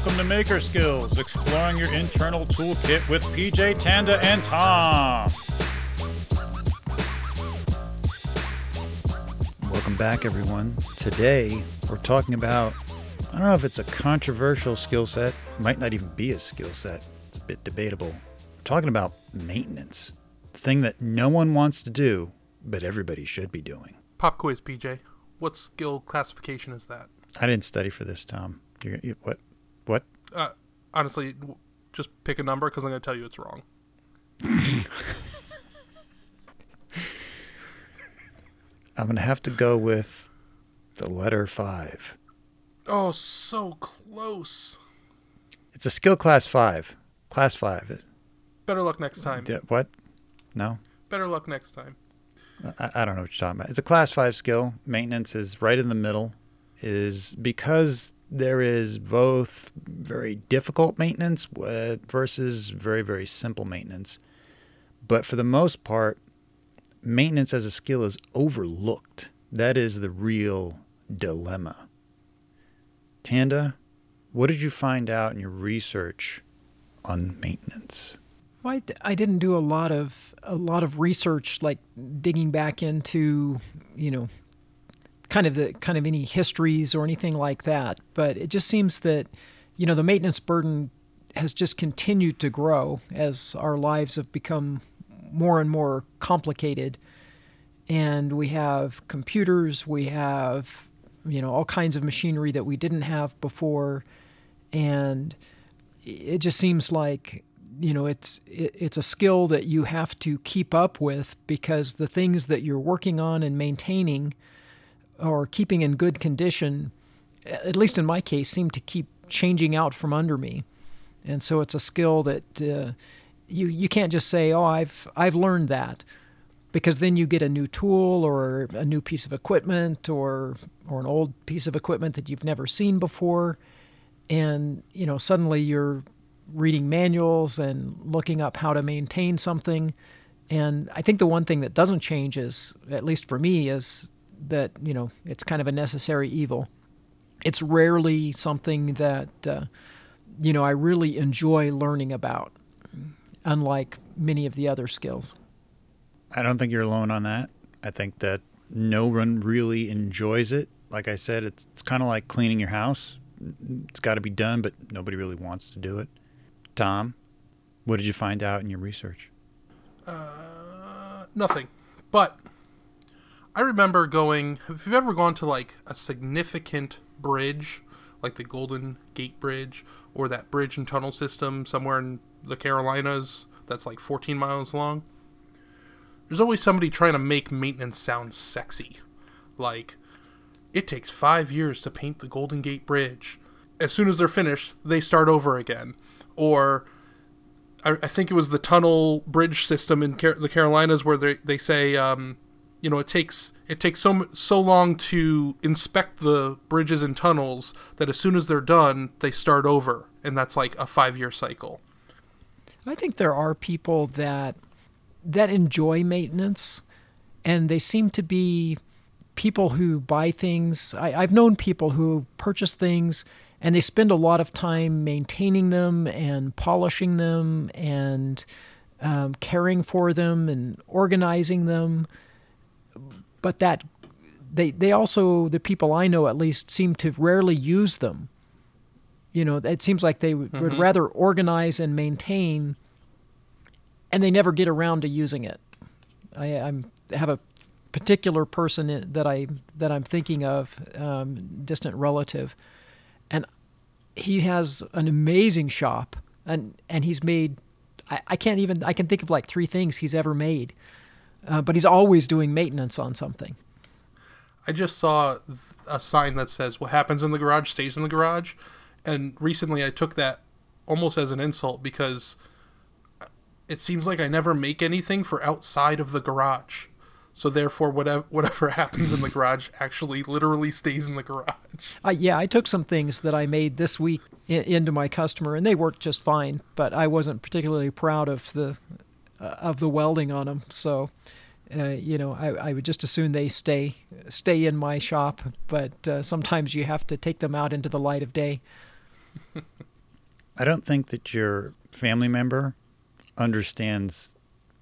Welcome to Maker Skills, exploring your internal toolkit with PJ Tanda and Tom. Welcome back, everyone. Today, we're talking about I don't know if it's a controversial skill set, might not even be a skill set, it's a bit debatable. We're talking about maintenance, the thing that no one wants to do, but everybody should be doing. Pop quiz, PJ. What skill classification is that? I didn't study for this, Tom. You're, you, what? Uh, honestly, w- just pick a number because I'm going to tell you it's wrong. I'm going to have to go with the letter five. Oh, so close. It's a skill class five. Class five. Better luck next time. D- what? No? Better luck next time. I, I don't know what you're talking about. It's a class five skill. Maintenance is right in the middle. Is because there is both very difficult maintenance uh, versus very very simple maintenance. But for the most part, maintenance as a skill is overlooked. That is the real dilemma. Tanda, what did you find out in your research on maintenance? Well, I, d- I didn't do a lot of a lot of research, like digging back into, you know, kind of the kind of any histories or anything like that. But it just seems that, you know, the maintenance burden has just continued to grow as our lives have become more and more complicated, and we have computers, we have, you know, all kinds of machinery that we didn't have before, and it just seems like you know it's it, it's a skill that you have to keep up with because the things that you're working on and maintaining or keeping in good condition at least in my case seem to keep changing out from under me. And so it's a skill that uh, you you can't just say oh I've I've learned that because then you get a new tool or a new piece of equipment or or an old piece of equipment that you've never seen before. And you know suddenly you're reading manuals and looking up how to maintain something. And i think the one thing that doesn't change is at least for me is that you know it's kind of a necessary evil it's rarely something that uh, you know i really enjoy learning about unlike many of the other skills I don't think you're alone on that. I think that no one really enjoys it. Like I said, it's, it's kind of like cleaning your house. It's got to be done, but nobody really wants to do it. Tom, what did you find out in your research? Uh, nothing. But I remember going. If you've ever gone to like a significant bridge, like the Golden Gate Bridge, or that bridge and tunnel system somewhere in the Carolinas that's like 14 miles long, there's always somebody trying to make maintenance sound sexy. Like, it takes five years to paint the Golden Gate Bridge. As soon as they're finished, they start over again. Or, I, I think it was the tunnel bridge system in Car- the Carolinas where they, they say, um, you know, it takes it takes so so long to inspect the bridges and tunnels that as soon as they're done, they start over, and that's like a five year cycle. I think there are people that that enjoy maintenance, and they seem to be people who buy things. I, I've known people who purchase things and they spend a lot of time maintaining them and polishing them and um, caring for them and organizing them. But that they they also the people I know at least seem to rarely use them. You know, it seems like they would would Mhm. rather organize and maintain, and they never get around to using it. I I'm, have a particular person in- that I that I'm thinking of, um, distant relative, and he has an amazing shop, and and he's made. I, I can't even I can think of like three things he's ever made, uh, but he's always doing maintenance on something. I just saw a sign that says "What happens in the garage stays in the garage," and recently I took that almost as an insult because it seems like I never make anything for outside of the garage. So therefore, whatever whatever happens in the garage actually literally stays in the garage. Uh, yeah, I took some things that I made this week into my customer, and they worked just fine. But I wasn't particularly proud of the of the welding on them. So, uh, you know, I, I would just assume they stay stay in my shop. But uh, sometimes you have to take them out into the light of day. I don't think that your family member understands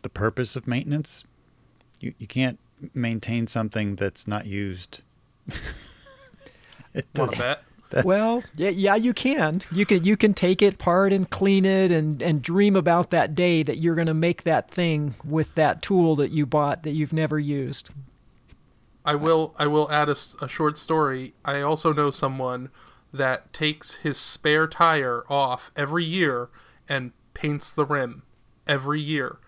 the purpose of maintenance. You you can't maintain something that's not used. it Want doesn't. To bet? That's, Well, yeah, yeah, you can. You can you can take it apart and clean it and and dream about that day that you're going to make that thing with that tool that you bought that you've never used. I will. I will add a short story. I also know someone that takes his spare tire off every year and paints the rim every year,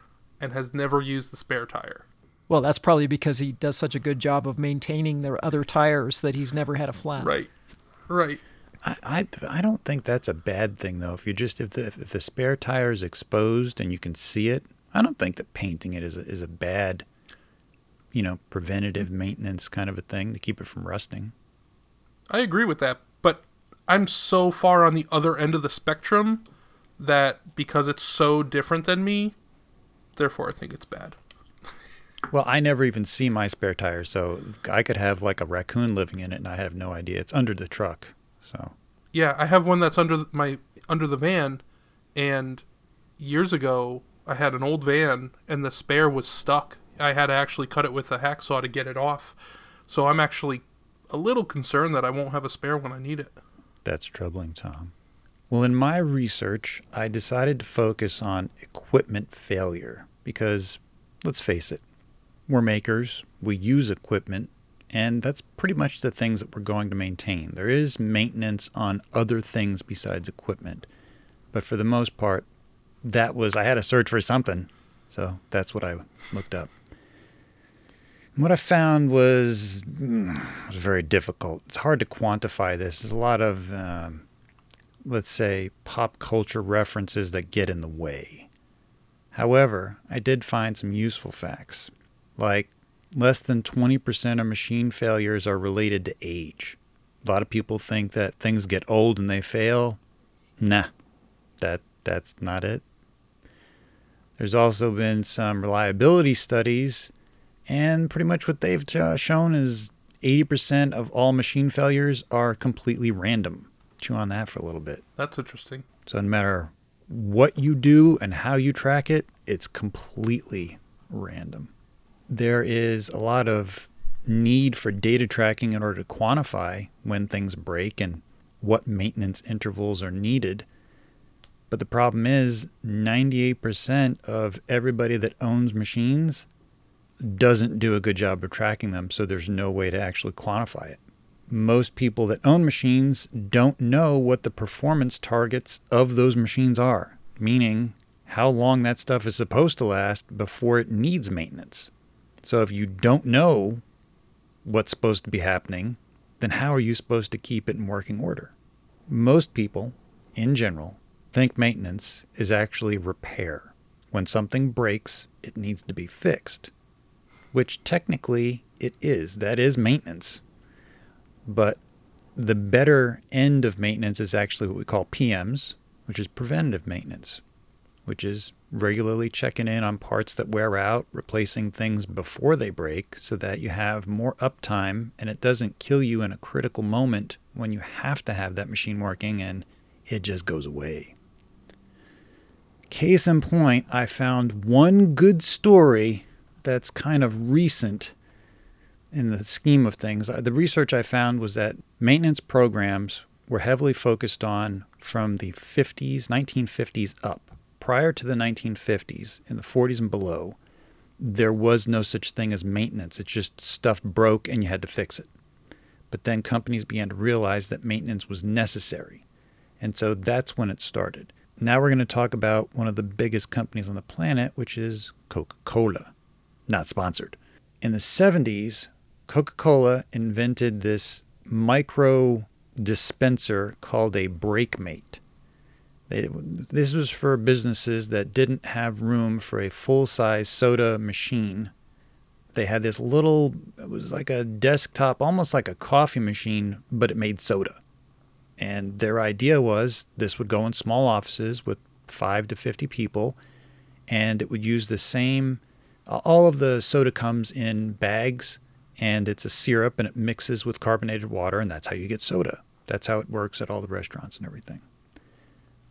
and has never used the spare tire. Well, that's probably because he does such a good job of maintaining the other tires that he's never had a flat. Right. Right. I, I I don't think that's a bad thing though. If you just if the if the spare tire is exposed and you can see it, I don't think that painting it is a, is a bad, you know, preventative mm-hmm. maintenance kind of a thing to keep it from rusting. I agree with that, but I'm so far on the other end of the spectrum that because it's so different than me, therefore I think it's bad. Well, I never even see my spare tire, so I could have like a raccoon living in it, and I have no idea. It's under the truck, so Yeah, I have one that's under my under the van, and years ago I had an old van and the spare was stuck. I had to actually cut it with a hacksaw to get it off. So I'm actually a little concerned that I won't have a spare when I need it. that's troubling, Tom. Well, in my research, I decided to focus on equipment failure because, let's face it, we're makers, we use equipment, and that's pretty much the things that we're going to maintain. There is maintenance on other things besides equipment, but for the most part, that was, I had to search for something, so that's what I looked up. And What I found was, mm, was very difficult. It's hard to quantify this. There's a lot of, um, let's say, pop culture references that get in the way. However, I did find some useful facts, like less than 20% of machine failures are related to age. A lot of people think that things get old and they fail. Nah, that that's not it. There's also been some reliability studies, and pretty much what they've uh, shown is 80% of all machine failures are completely random. Chew on that for a little bit. That's interesting. So no matter what you do and how you track it, it's completely random. There is a lot of need for data tracking in order to quantify when things break and what maintenance intervals are needed. But the problem is 98% of everybody that owns machines doesn't do a good job of tracking them, so there's no way to actually quantify it most people that own machines don't know what the performance targets of those machines are, meaning how long that stuff is supposed to last before it needs maintenance. So if you don't know what's supposed to be happening, then how are you supposed to keep it in working order? Most people, in general, think maintenance is actually repair. When something breaks, it needs to be fixed, which technically it is. That is maintenance but the better end of maintenance is actually what we call PMs, which is preventative maintenance, which is regularly checking in on parts that wear out, replacing things before they break so that you have more uptime and it doesn't kill you in a critical moment when you have to have that machine working and it just goes away. Case in point, I found one good story that's kind of recent in the scheme of things, uh, the research I found was that maintenance programs were heavily focused on from the 50s, 1950s up. Prior to the 1950s, in the 40s and below, there was no such thing as maintenance. It's just stuff broke and you had to fix it. But then companies began to realize that maintenance was necessary. And so that's when it started. Now we're going to talk about one of the biggest companies on the planet, which is Coca Cola. Not sponsored. In the 70s, Coca Cola invented this micro dispenser called a BreakMate. They, this was for businesses that didn't have room for a full size soda machine. They had this little, it was like a desktop, almost like a coffee machine, but it made soda. And their idea was this would go in small offices with five to 50 people, and it would use the same, all of the soda comes in bags and it's a syrup and it mixes with carbonated water and that's how you get soda. That's how it works at all the restaurants and everything.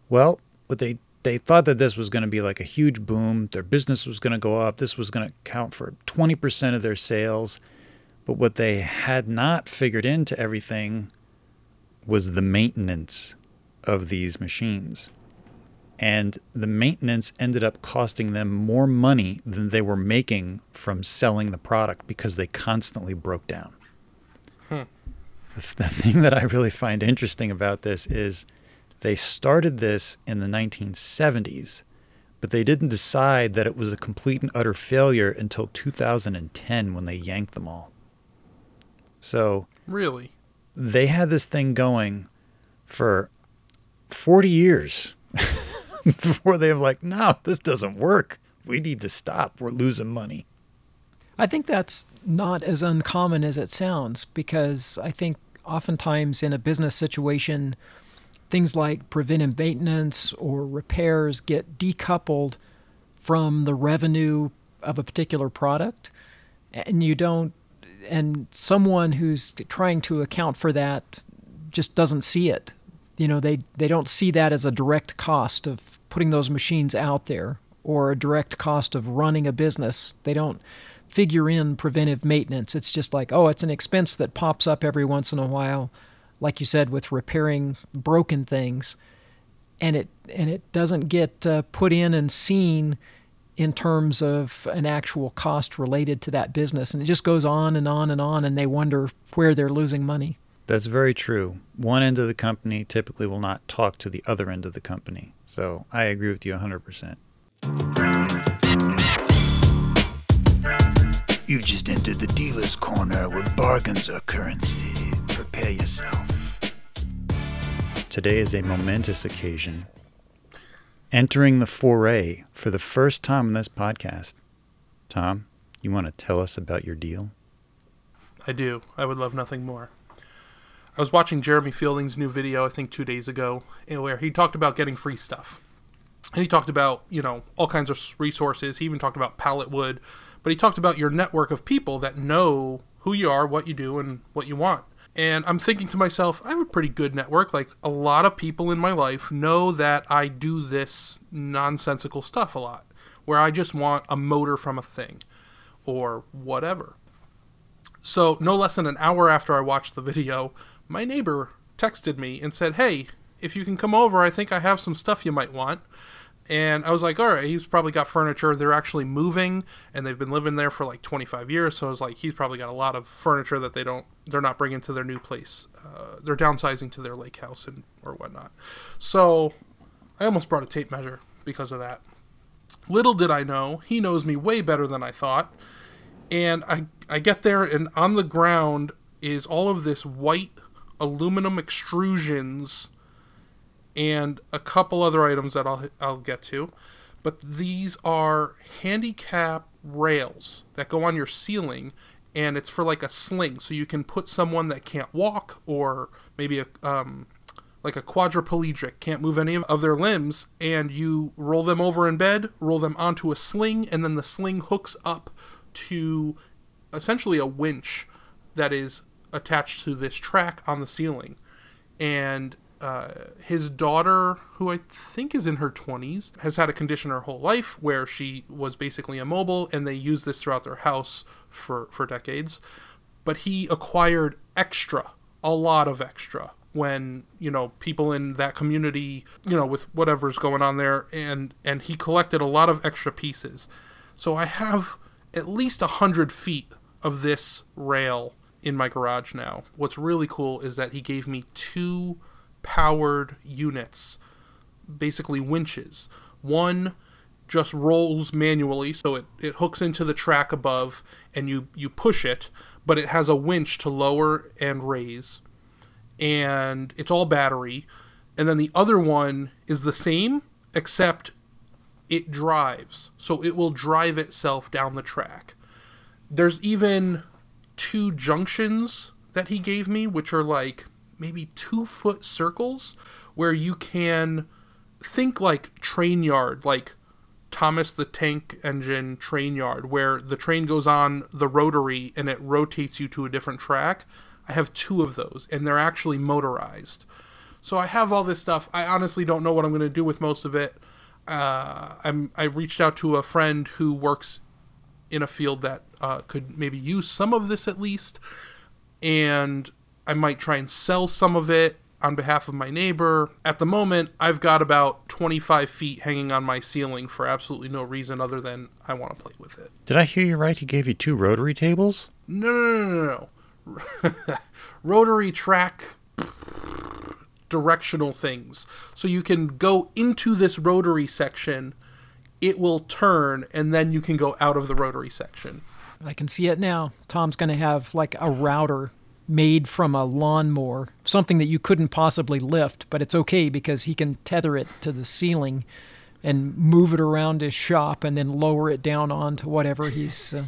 Well, what they they thought that this was going to be like a huge boom. Their business was going to go up. This was going to count for 20% of their sales. But what they had not figured into everything was the maintenance of these machines. And the maintenance ended up costing them more money than they were making from selling the product because they constantly broke down. Hmm. The, the thing that I really find interesting about this is they started this in the 1970s, but they didn't decide that it was a complete and utter failure until 2010 when they yanked them all. So Really? they had this thing going for 40 years before they were like, no, this doesn't work. We need to stop. We're losing money. I think that's not as uncommon as it sounds because I think oftentimes in a business situation, things like preventive maintenance or repairs get decoupled from the revenue of a particular product. And you don't, and someone who's trying to account for that just doesn't see it. You know, they, they don't see that as a direct cost of putting those machines out there or a direct cost of running a business. They don't figure in preventive maintenance. It's just like, oh, it's an expense that pops up every once in a while, like you said, with repairing broken things, and it and it doesn't get uh, put in and seen in terms of an actual cost related to that business, and it just goes on and on and on, and they wonder where they're losing money. That's very true. One end of the company typically will not talk to the other end of the company. So I agree with you 100%. You've just entered the dealer's corner where bargains are currency. Prepare yourself. Today is a momentous occasion. Entering the foray for the first time in this podcast. Tom, you want to tell us about your deal? I do. I would love nothing more. I was watching Jeremy Fielding's new video, I think two days ago, eh, where he talked about getting free stuff. And he talked about, you know, all kinds of resources. He even talked about pallet wood, but he talked about your network of people that know who you are, what you do, and what you want. And I'm thinking to myself, I have a pretty good network. Like, a lot of people in my life know that I do this nonsensical stuff a lot, where I just want a motor from a thing or whatever. So, no less than an hour after I watched the video, my neighbor texted me and said, Hey, if you can come over, I think I have some stuff you might want. And I was like, all right, he's probably got furniture. They're actually moving, and they've been living there for like 25 years. So I was like, he's probably got a lot of furniture that they don't, they're not bringing to their new place. Uh, they're downsizing to their lake house and or whatnot. So I almost brought a tape measure because of that. Little did I know, he knows me way better than I thought. And I, I get there, and on the ground is all of this white aluminum extrusions and a couple other items that I'll I'll get to. But these are handicap rails that go on your ceiling and it's for like a sling so you can put someone that can't walk or maybe a um like a quadriplegic can't move any of their limbs and you roll them over in bed, roll them onto a sling and then the sling hooks up to essentially a winch that is attached to this track on the ceiling. And uh, his daughter, who I think is in her 20s, has had a condition her whole life where she was basically immobile, and they use this throughout their house for, for decades. But he acquired extra, a lot of extra, when you know people in that community, you know, with whatever's going on there, and and he collected a lot of extra pieces. So I have at least a hundred feet of this rail in my garage now. What's really cool is that he gave me two powered units, basically winches. One just rolls manually, so it, it hooks into the track above and you, you push it, but it has a winch to lower and raise. And it's all battery. And then the other one is the same, except it drives. So it will drive itself down the track. There's even two junctions that he gave me, which are like maybe two foot circles where you can think like train yard, like Thomas the Tank Engine train yard, where the train goes on the rotary and it rotates you to a different track. I have two of those, and they're actually motorized. So I have all this stuff. I honestly don't know what I'm going to do with most of it. Uh, I'm I reached out to a friend who works in a field that uh, could maybe use some of this at least, and I might try and sell some of it on behalf of my neighbor. At the moment, I've got about 25 feet hanging on my ceiling for absolutely no reason other than I want to play with it. Did I hear you right? He gave you two rotary tables? No, no, no, no, no. Rotary track directional things. So you can go into this rotary section, it will turn, and then you can go out of the rotary section. I can see it now. Tom's going to have like a router made from a lawnmower, something that you couldn't possibly lift, but it's okay because he can tether it to the ceiling and move it around his shop and then lower it down onto whatever he's uh,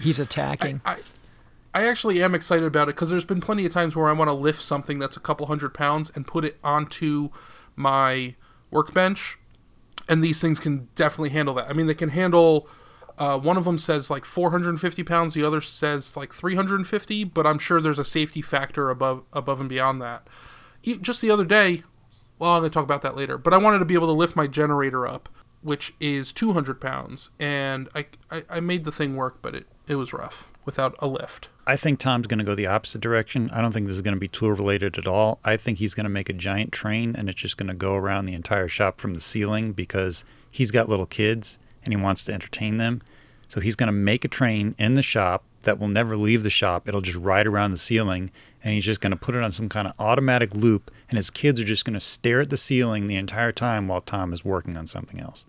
he's attacking. I, I actually am excited about it because there's been plenty of times where I want to lift something that's a couple hundred pounds and put it onto my workbench, and these things can definitely handle that. I mean, they can handle. Uh, one of them says like 450 pounds, the other says like 350, but I'm sure there's a safety factor above above and beyond that. Just the other day, well, I'm to talk about that later, but I wanted to be able to lift my generator up, which is 200 pounds, and I, I, I made the thing work, but it, it was rough without a lift. I think Tom's going to go the opposite direction. I don't think this is going to be tool related at all. I think he's going to make a giant train and it's just going to go around the entire shop from the ceiling because he's got little kids and he wants to entertain them. So he's going to make a train in the shop that will never leave the shop. It'll just ride around the ceiling and he's just going to put it on some kind of automatic loop and his kids are just going to stare at the ceiling the entire time while Tom is working on something else.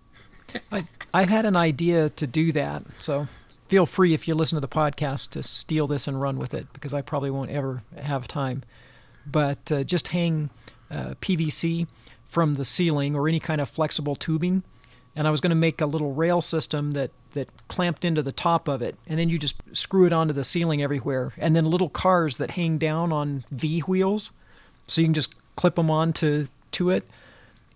I, I've had an idea to do that, so feel free if you listen to the podcast to steal this and run with it because I probably won't ever have time. But uh, just hang uh, PVC from the ceiling or any kind of flexible tubing, and I was going to make a little rail system that that clamped into the top of it, and then you just screw it onto the ceiling everywhere, and then little cars that hang down on V wheels, so you can just clip them onto to it,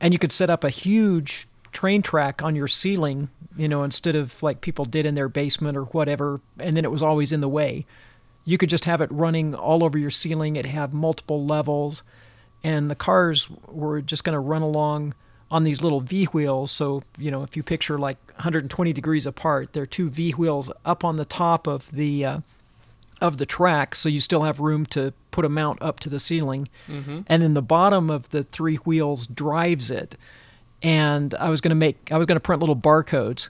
and you could set up a huge train track on your ceiling, you know, instead of like people did in their basement or whatever, and then it was always in the way. You could just have it running all over your ceiling. It'd have multiple levels, and the cars were just going to run along on these little V wheels. So, you know, if you picture like 120 degrees apart, there are two V wheels up on the top of the uh, of the track, so you still have room to put a mount up to the ceiling, and then the bottom of the three wheels drives it. And I was going to make, I was going to print little barcodes.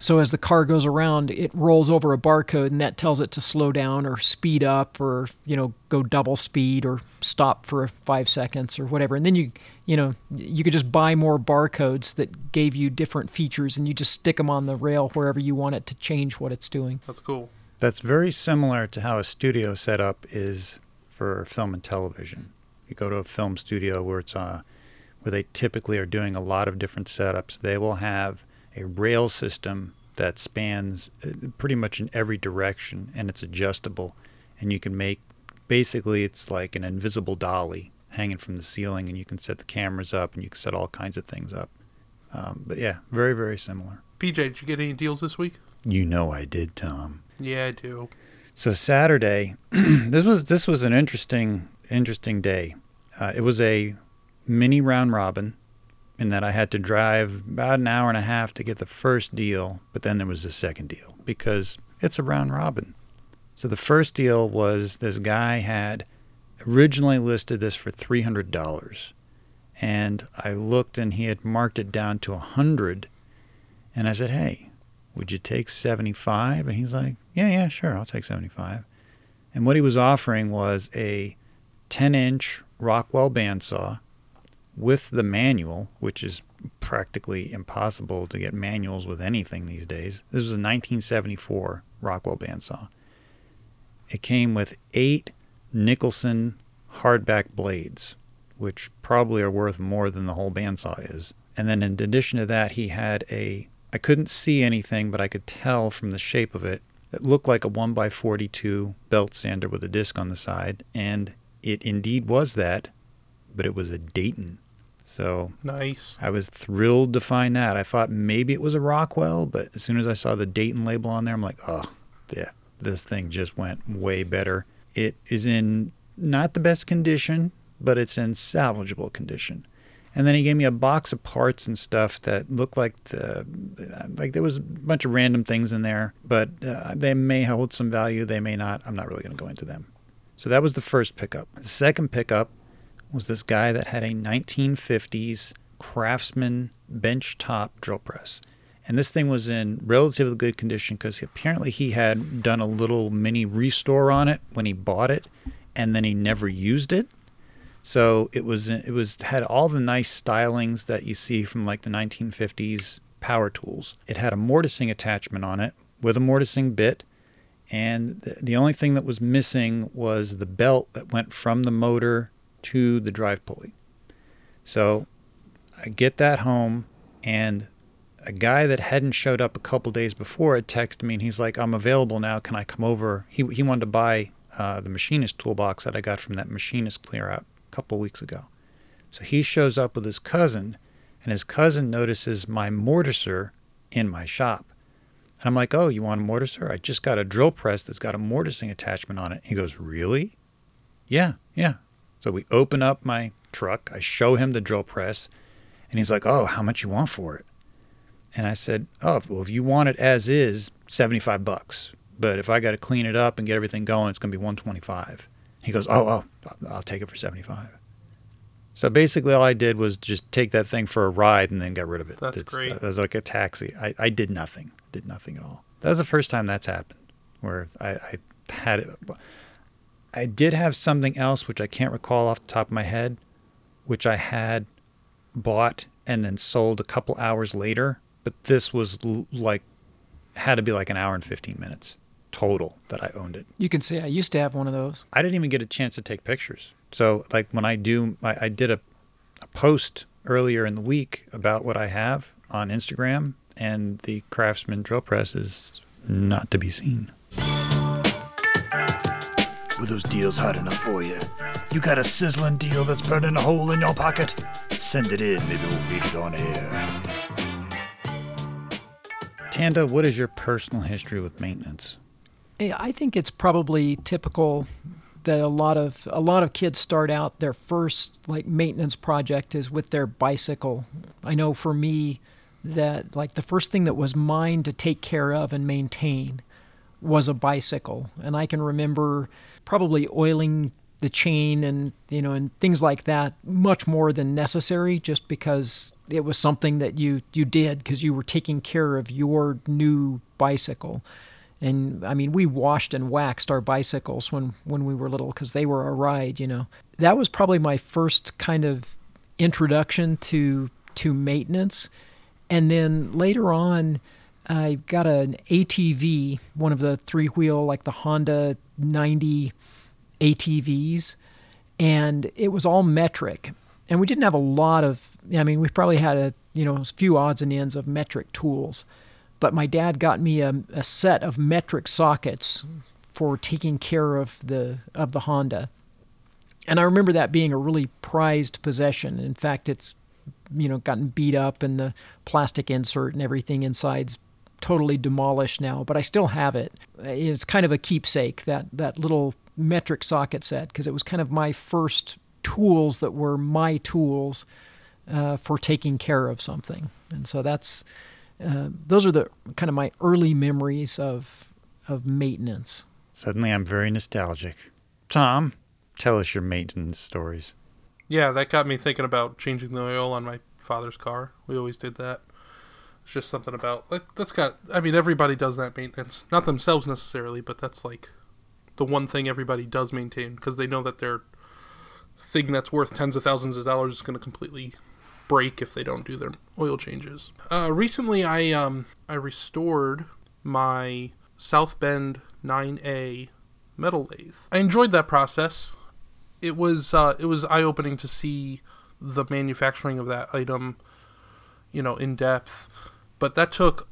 So as the car goes around, it rolls over a barcode, and that tells it to slow down or speed up, or you know, go double speed or stop for five seconds or whatever. And then you, you know, you could just buy more barcodes that gave you different features, and you just stick them on the rail wherever you want it to change what it's doing. That's cool. That's very similar to how a studio setup is for film and television. You go to a film studio where it's uh, where they typically are doing a lot of different setups. They will have a rail system that spans uh, pretty much in every direction and it's adjustable and you can make basically it's like an invisible dolly hanging from the ceiling and you can set the cameras up and you can set all kinds of things up. Um, but yeah, very very similar. PJ, did you get any deals this week? You know I did, Tom. Yeah, I do. So Saturday, this was this was an interesting interesting day. Uh, it was a mini round robin, in that I had to drive about an hour and a half to get the first deal, but then there was a second deal because it's a round robin. So the first deal was this guy had originally listed this for three hundred dollars, and I looked and he had marked it down to a hundred, and I said, "Hey, would you take 75 and he's like yeah yeah sure i'll take 75 and what he was offering was a 10 inch rockwell bandsaw with the manual which is practically impossible to get manuals with anything these days this was a 1974 rockwell bandsaw it came with eight nicholson hardback blades which probably are worth more than the whole bandsaw is and then in addition to that he had a I couldn't see anything, but I could tell from the shape of it. It looked like a 1x42 belt sander with a disc on the side, and it indeed was that, but it was a Dayton. So Nice. I was thrilled to find that. I thought maybe it was a Rockwell, but as soon as I saw the Dayton label on there, I'm like, oh, yeah, this thing just went way better. It is in not the best condition, but it's in salvageable condition. And then he gave me a box of parts and stuff that looked like the like there was a bunch of random things in there, but uh, they may hold some value, they may not. I'm not really going to go into them. So that was the first pickup. The second pickup was this guy that had a 1950s Craftsman bench top drill press. And this thing was in relatively good condition because apparently he had done a little mini restore on it when he bought it, and then he never used it. So it was it was had all the nice stylings that you see from like the 1950s power tools. It had a mortising attachment on it with a mortising bit, and the, the only thing that was missing was the belt that went from the motor to the drive pulley. So I get that home, and a guy that hadn't showed up a couple days before had texted me, and he's like, "I'm available now. Can I come over?" He he wanted to buy uh, the machinist toolbox that I got from that machinist clear out a couple weeks ago. So he shows up with his cousin, and his cousin notices my mortiser in my shop. And I'm like, "Oh, you want a mortiser? I just got a drill press that's got a mortising attachment on it." He goes, "Really?" Yeah, yeah. So we open up my truck. I show him the drill press, and he's like, "Oh, how much you want for it?" And I said, "Oh, well, if you want it as is, 75 bucks. But if I got to clean it up and get everything going, it's going to be 125." He goes, "Oh, oh, I'll take it for 75." So basically, all I did was just take that thing for a ride and then get rid of it. That's It's- great. It was like a taxi. I, I did nothing. Did nothing at all. That was the first time that's happened, where I, I had it. I did have something else which I can't recall off the top of my head, which I had bought and then sold a couple hours later. But this was l- like had to be like an hour and 15 minutes total that I owned it. You can see I used to have one of those. I didn't even get a chance to take pictures. So like when I do, I, I did a, a post earlier in the week about what I have on Instagram, and the Craftsman drill press is not to be seen. Were those deals hot enough for you? You got a sizzling deal that's burning a hole in your pocket? Send it in, maybe we'll read it on air. Tanda, what is your personal history with maintenance? Yeah, I think it's probably typical that a lot of a lot of kids start out their first like maintenance project is with their bicycle. I know for me that like the first thing that was mine to take care of and maintain was a bicycle, and I can remember probably oiling the chain and you know and things like that much more than necessary just because it was something that you you did because you were taking care of your new bicycle. And I mean we washed and waxed our bicycles when when we were little because they were a ride you know. That was probably my first kind of introduction to to maintenance. And then later on I got an ATV one of the three wheel like the Honda 90 ATVs and it was all metric and we didn't have a lot of I mean we probably had a you know a few odds and ends of metric tools but my dad got me a, a set of metric sockets for taking care of the of the Honda. And I remember that being a really prized possession. In fact, it's you know gotten beat up and the plastic insert and everything inside's totally demolished now, but I still have it. It's kind of a keepsake that that little metric socket set because it was kind of my first tools that were my tools uh, for taking care of something. And so that's uh, those are the kind of my early memories of of maintenance. Suddenly, I'm very nostalgic. Tom, tell us your maintenance stories. Yeah, that got me thinking about changing the oil on my father's car. We always did that. It's just something about that, that's got. I mean, everybody does that maintenance, not themselves necessarily, but that's like the one thing everybody does maintain because they know that their thing that's worth tens of thousands of dollars is going to completely break if they don't do their oil changes. Uh, recently, I um I restored my South Bend 9A metal lathe. I enjoyed that process. It was uh, it was eye opening to see the manufacturing of that item, you know, in depth. But that took.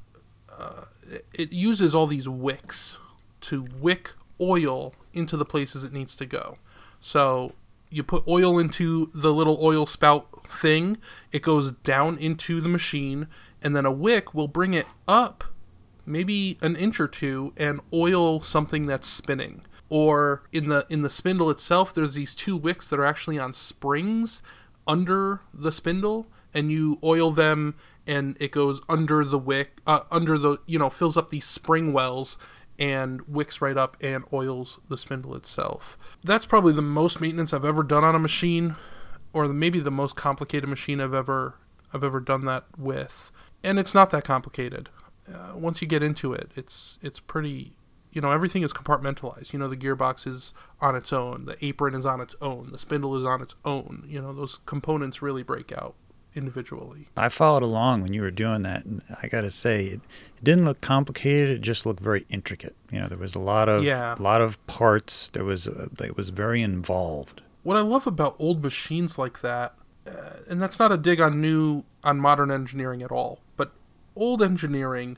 Uh, it- uses all these wicks to wick oil into the places it needs to go. So you put oil into the little oil spout thing, it goes down into the machine, and then a wick will bring it up maybe an inch or two and oil something that's spinning. or in the in the spindle itself there's these two wicks that are actually on springs under the spindle and you oil them and it goes under the wick uh, under the you know fills up these spring wells and wicks right up and oils the spindle itself. That's probably the most maintenance i've ever done on a machine or maybe the most complicated machine i've ever i've ever done that with. And it's not that complicated. Uh, once you get into it it's it's pretty you know everything is compartmentalized. You know the gearbox is on its own the apron is on its own the spindle is on its own. You know those components really break out individually I followed along when you were doing that, and I got to say, it, it didn't look complicated. It just looked very intricate. You know, there was a lot of Yeah. lot of parts. There was uh it was very involved. what i love about old machines like that uh, and that's not a dig on new on modern engineering at all but old engineering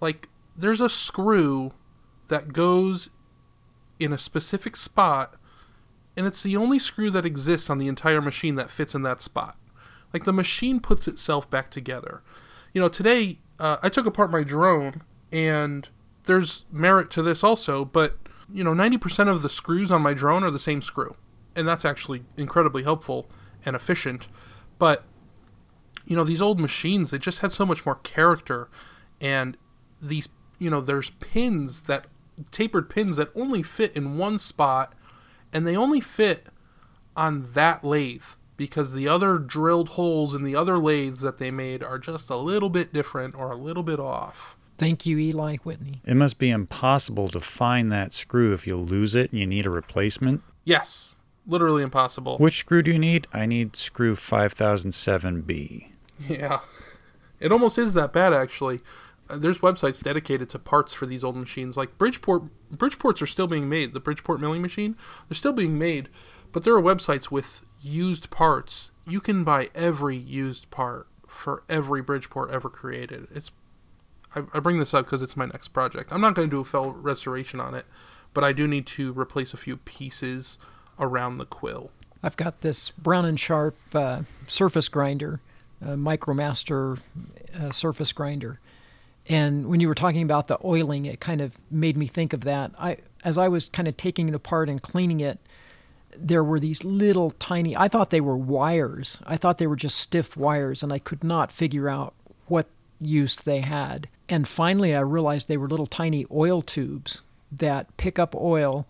like there's a screw that goes in a specific spot and it's the only screw that exists on the entire machine that fits in that spot like the machine puts itself back together. You know today uh, i took apart my drone and there's merit to this also but you know 90% of the screws on my drone are the same screw. And that's actually incredibly helpful and efficient. But you know these old machines they just had so much more character. And these you know there's pins that tapered pins that only fit in one spot and they only fit on that lathe because the other drilled holes in the other lathes that they made are just a little bit different or a little bit off Thank you, Eli Whitney. It must be impossible to find that screw if you lose it and you need a replacement. yes literally impossible Which screw do you need? I need screw 5007B. Yeah. It almost is that bad, actually. Uh, there's websites dedicated to parts for these old machines. Like Bridgeport, Bridgeports are still being made. The Bridgeport milling machine, they're still being made. But there are websites with used parts. You can buy every used part for every Bridgeport ever created. It's I, I bring this up because it's my next project. I'm not going to do a full restoration on it, but I do need to replace a few pieces around the quill. I've got this Brown and Sharpe uh, surface grinder, uh, MicroMaster uh, surface grinder, and when you were talking about the oiling, it kind of made me think of that. I, as I was kind of taking it apart and cleaning it, there were these little tiny. I thought they were wires. I thought they were just stiff wires, and I could not figure out what use they had. And finally, I realized they were little tiny oil tubes that pick up oil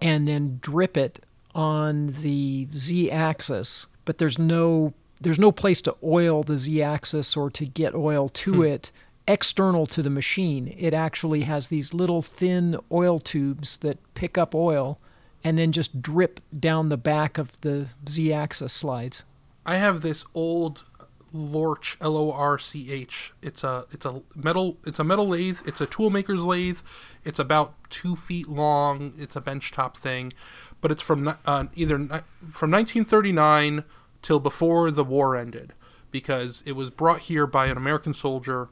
and then drip it on the z-axis. But there's no there's no place to oil the z-axis or to get oil to hmm. it external to the machine. It actually has these little thin oil tubes that pick up oil and then just drip down the back of the z-axis slides. I have this old Lorch L O R C H. It's a it's a metal it's a metal lathe. It's a toolmaker's lathe. It's about two feet long. It's a benchtop thing, but it's from uh, either from 1939 till before the war ended, because it was brought here by an American soldier,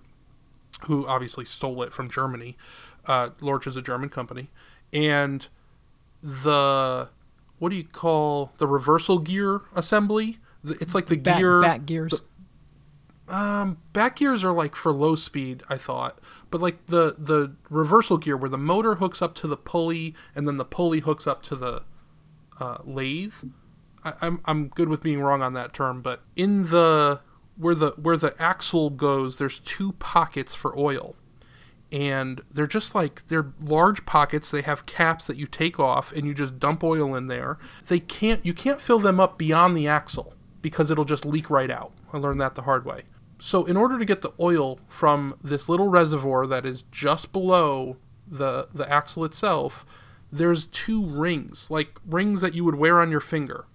who obviously stole it from Germany. Uh, Lorch is a German company, and the what do you call the reversal gear assembly? It's like the Back, gear back gears. um, back gears are like for low speed, I thought, but like the the reversal gear where the motor hooks up to the pulley and then the pulley hooks up to the uh, lathe. I, I'm I'm good with being wrong on that term, but in the where the where the axle goes, there's two pockets for oil, and they're just like they're large pockets. They have caps that you take off and you just dump oil in there. They can't you can't fill them up beyond the axle because it'll just leak right out. I learned that the hard way. So in order to get the oil from this little reservoir that is just below the the axle itself, there's two rings, like rings that you would wear on your finger,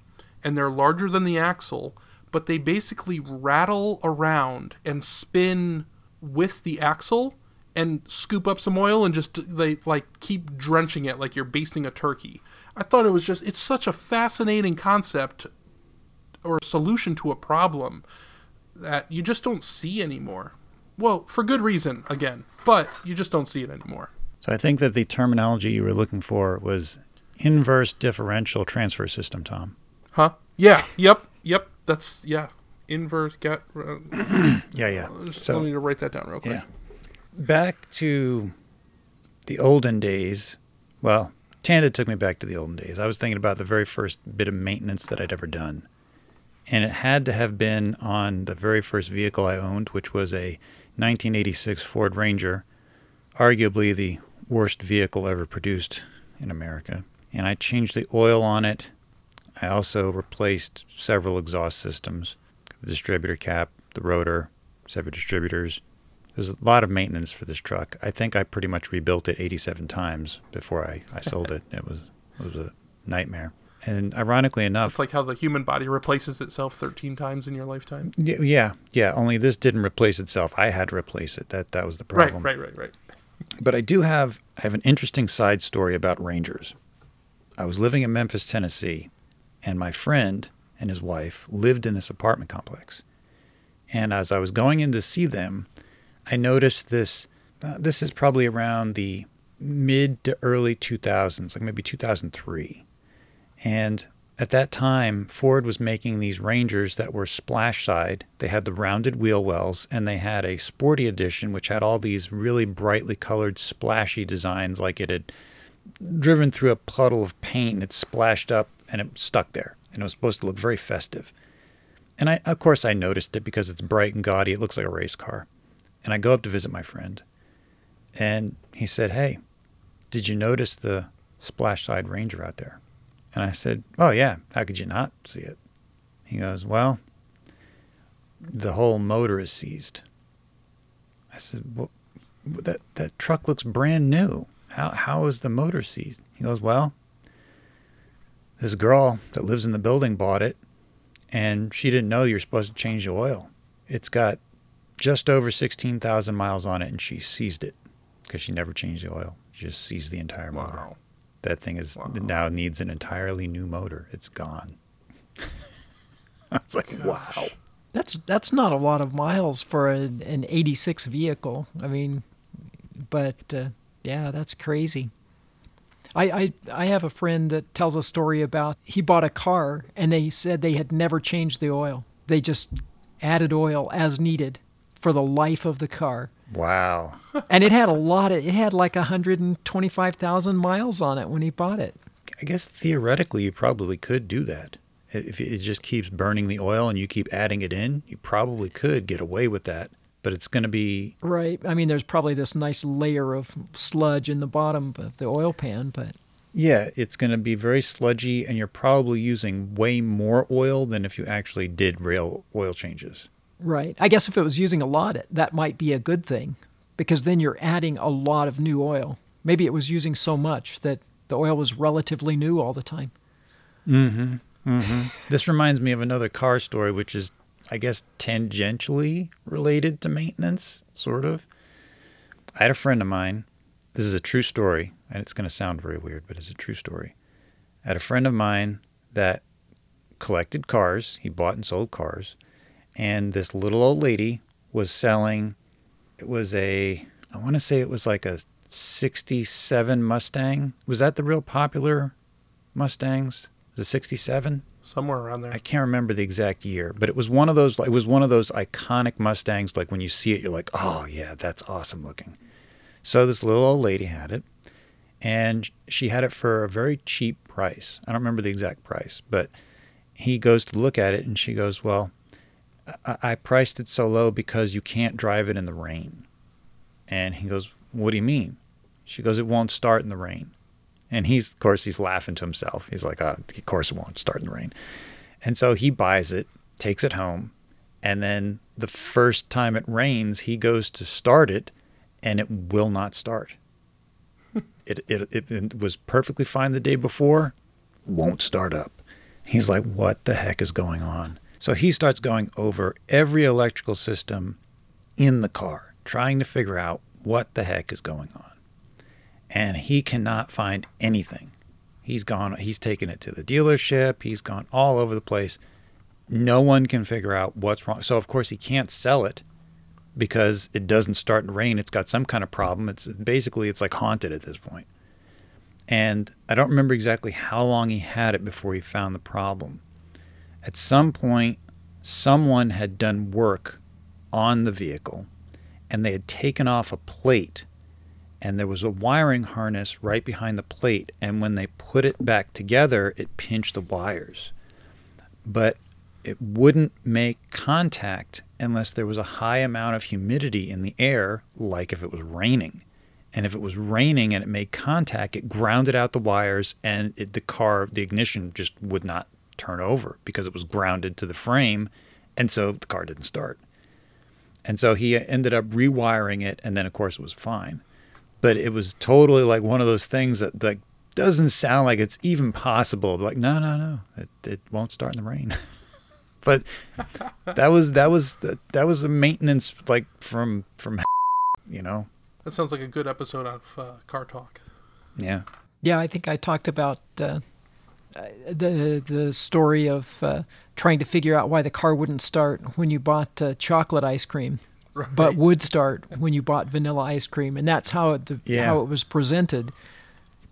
and they're larger than the axle, but they basically rattle around and spin with the axle and scoop up some oil and just they like keep drenching it like you're basting a turkey. I thought it was just it's such a fascinating concept or solution to a problem that you just don't see anymore. Well, for good reason again, but you just don't see it anymore. So I think that the terminology you were looking for was inverse differential transfer system, Tom. Huh? Yeah. Yep. Yep. That's yeah. Inverse. Got. Uh, Yeah, yeah. just So- so, need to write that down real quick. Yeah. Back to the olden days. Well, Tanda took me back to the olden days. I was thinking about the very first bit of maintenance that I'd ever done. And it had to have been on the very first vehicle I owned, which was a 1986 Ford Ranger, arguably the worst vehicle ever produced in America. And I changed the oil on it. I also replaced several exhaust systems, the distributor cap, the rotor, several distributors. There's a lot of maintenance for this truck. I think I pretty much rebuilt it 87 times before I, I sold it. It was it was a nightmare. And ironically enough, It's like how the human body replaces itself 13 times in your lifetime. Y- Yeah, yeah. Only this didn't replace itself. I had to replace it. That that was the problem. Right, right, right, right. But I do have I have an interesting side story about Rangers. I was living in Memphis, Tennessee, and my friend and his wife lived in this apartment complex. And as I was going in to see them, I noticed this. Uh, this is probably around the mid to early 2000s, like maybe 2003. And at that time, Ford was making these Rangers that were splash side. They had the rounded wheel wells, and they had a sporty edition, which had all these really brightly colored, splashy designs, like it had driven through a puddle of paint and it splashed up and it stuck there. And it was supposed to look very festive. And I, of course, I noticed it because it's bright and gaudy. It looks like a race car. And I go up to visit my friend, and he said, "Hey, did you notice the splash side Ranger out there?" And I said, "Oh yeah, how could you not see it?" He goes, "Well, the whole motor is seized." I said, "Well, that that truck looks brand new. How how is the motor seized?" He goes, "Well, this girl that lives in the building bought it, and she didn't know you're supposed to change the oil. It's got just over 16,000 miles on it, and she seized it because she never changed the oil. She just seized the entire motor. Wow. That thing is Wow. now needs an entirely new motor. It's gone. I was like, wow. That's that's not a lot of miles for a, an '86 vehicle. I mean, but uh, yeah, that's crazy. I, I I have a friend that tells a story about he bought a car and they said they had never changed the oil. They just added oil as needed for the life of the car. Wow. And it had a lot of it had like 125,000 miles on it when he bought it. I guess theoretically you probably could do that. If it just keeps burning the oil and you keep adding it in, you probably could get away with that. But it's going to be Right. I mean, there's probably this nice layer of sludge in the bottom of the oil pan, but Yeah, it's going to be very sludgy, and you're probably using way more oil than if you actually did real oil changes. Right. I guess if it was using a lot, that might be a good thing because then you're adding a lot of new oil. Maybe it was using so much that the oil was relatively new all the time. Mm-hmm. Mm-hmm. This reminds me of another car story, which is, I guess, tangentially related to maintenance, sort of. I had a friend of mine. This is a true story, and it's going to sound very weird, but it's a true story. I had a friend of mine that collected cars. He bought and sold cars. And this little old lady was selling, it was a, I want to say it was like a 67 Mustang. Was that the real popular Mustangs? Was it 67? Somewhere around there. I can't remember the exact year, but it was one of those. It was one of those iconic Mustangs. Like when you see it, you're like, "Oh yeah, that's awesome looking." So this little old lady had it, and she had it for a very cheap price. I don't remember the exact price, but he goes to look at it, and she goes, "Well, I, I priced it so low because you can't drive it in the rain." And he goes, "What do you mean?" She goes, "It won't start in the rain." And he's, of course, he's laughing to himself. He's like, oh, of course it won't start in the rain. And so he buys it, takes it home, and then the first time it rains, he goes to start it, and it will not start. it, it, it, it was perfectly fine the day before, won't start up. He's like, what the heck is going on? So he starts going over every electrical system in the car, trying to figure out what the heck is going on and he cannot find anything. He's gone, he's taken it to the dealership, he's gone all over the place. No one can figure out what's wrong. So, of course, he can't sell it because it doesn't start to rain. It's got some kind of problem. It's basically, it's like haunted at this point. And I don't remember exactly how long he had it before he found the problem. At some point, someone had done work on the vehicle and they had taken off a plate and there was a wiring harness right behind the plate. And when they put it back together, it pinched the wires. But it wouldn't make contact unless there was a high amount of humidity in the air, like if it was raining. And if it was raining and it made contact, it grounded out the wires and it, the car, the ignition just would not turn over because it was grounded to the frame. And so the car didn't start. And so he ended up rewiring it. And then, of course, it was fine. But it was totally like one of those things that like doesn't sound like it's even possible. Like, no, no, no, it, it won't start in the rain. but that was that was that was a maintenance like from from you know That sounds like a good episode of uh, Car Talk. yeah Yeah, I think I talked about uh, uh, the the story of uh, trying to figure out why the car wouldn't start when you bought uh, chocolate ice cream, Right. but would start when you bought vanilla ice cream, and that's how it the, Yeah. how it was presented.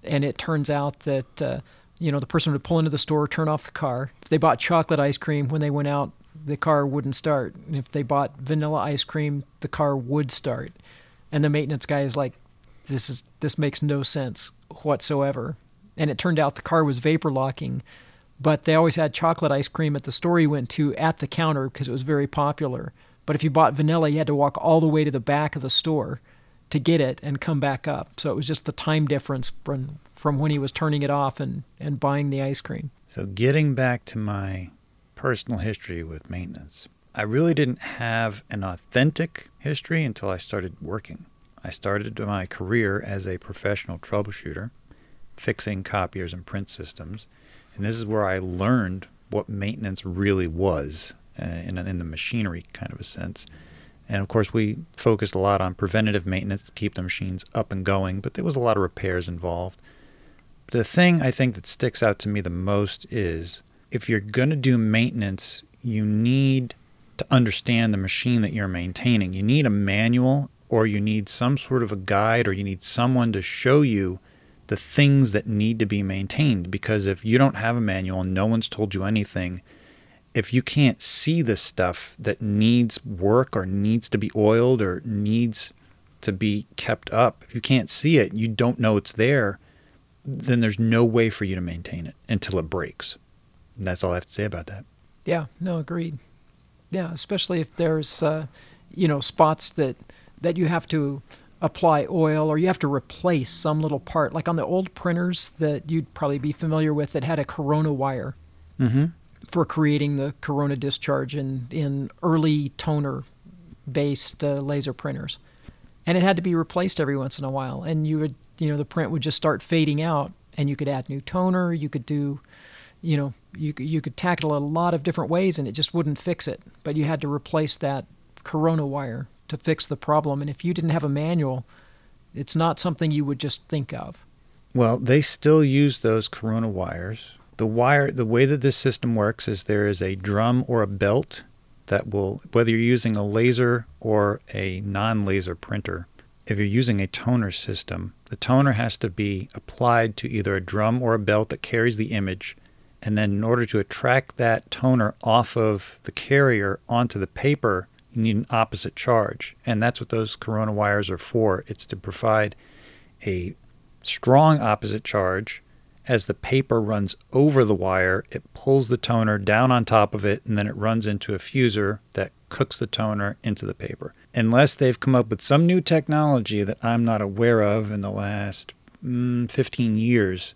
And it turns out that uh, you know the person would pull into the store, turn off the car. If they bought chocolate ice cream when they went out, the car wouldn't start. And if they bought vanilla ice cream, the car would start. And the maintenance guy is like, "This is this makes no sense whatsoever." And it turned out the car was vapor locking, but they always had chocolate ice cream at the store he went to at the counter because it was very popular. But if you bought vanilla, you had to walk all the way to the back of the store to get it and come back up. So it was just the time difference from from when he was turning it off and, and buying the ice cream. So, getting back to my personal history with maintenance, I really didn't have an authentic history until I started working. I started my career as a professional troubleshooter, fixing copiers and print systems. And this is where I learned what maintenance really was uh, in, in the machinery kind of a sense. And of course, we focused a lot on preventative maintenance to keep the machines up and going, but there was a lot of repairs involved. The thing I think that sticks out to me the most is if you're going to do maintenance, you need to understand the machine that you're maintaining. You need a manual or you need some sort of a guide or you need someone to show you the things that need to be maintained because if you don't have a manual and no one's told you anything, if you can't see the stuff that needs work or needs to be oiled or needs to be kept up, if you can't see it, you don't know it's there, then there's no way for you to maintain it until it breaks. And that's all I have to say about that. Yeah, no, agreed. Yeah, especially if there's, uh, you know, spots that that you have to apply oil or you have to replace some little part, like on the old printers that you'd probably be familiar with that had a corona wire Mm-hmm. for creating the corona discharge in in early toner based uh, laser printers, and it had to be replaced every once in a while. And you would, you know, the print would just start fading out, and you could add new toner. You could do you know, you you could tackle a lot of different ways, and it just wouldn't fix it. But you had to replace that corona wire to fix the problem. And if you didn't have a manual, it's not something you would just think of. Well, they still use those corona wires. The wire, the way that this system works is there is a drum or a belt that will, whether you're using a laser or a non-laser printer, if you're using a toner system, the toner has to be applied to either a drum or a belt that carries the image. And then, in order to attract that toner off of the carrier onto the paper, you need an opposite charge. And that's what those corona wires are for. It's to provide a strong opposite charge. As the paper runs over the wire, it pulls the toner down on top of it, and then it runs into a fuser that cooks the toner into the paper. Unless they've come up with some new technology that I'm not aware of in the last mm, 15 years,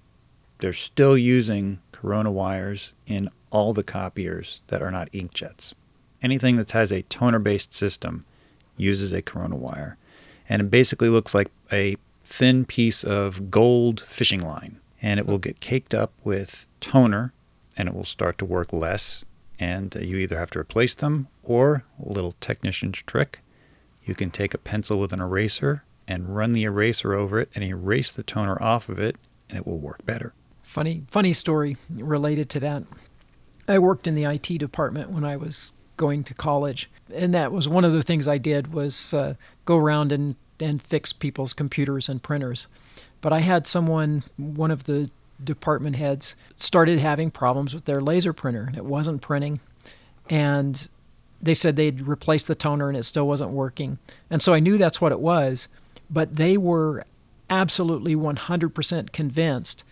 they're still using corona wires in all the copiers that are not inkjets. Anything that has a toner based system uses a corona wire. And it basically looks like a thin piece of gold fishing line. And it will get caked up with toner and it will start to work less. And uh, you either have to replace them or a little technician's trick. You can take a pencil with an eraser and run the eraser over it and erase the toner off of it, and it will work better. Funny, funny story related to that. I worked in the IT department when I was going to college, and that was one of the things I did was uh, go around and and fix people's computers and printers. But I had someone, one of the department heads, started having problems with their laser printer. and It wasn't printing, and they said they'd replaced the toner and it still wasn't working. And so I knew that's what it was, but they were absolutely 100% convinced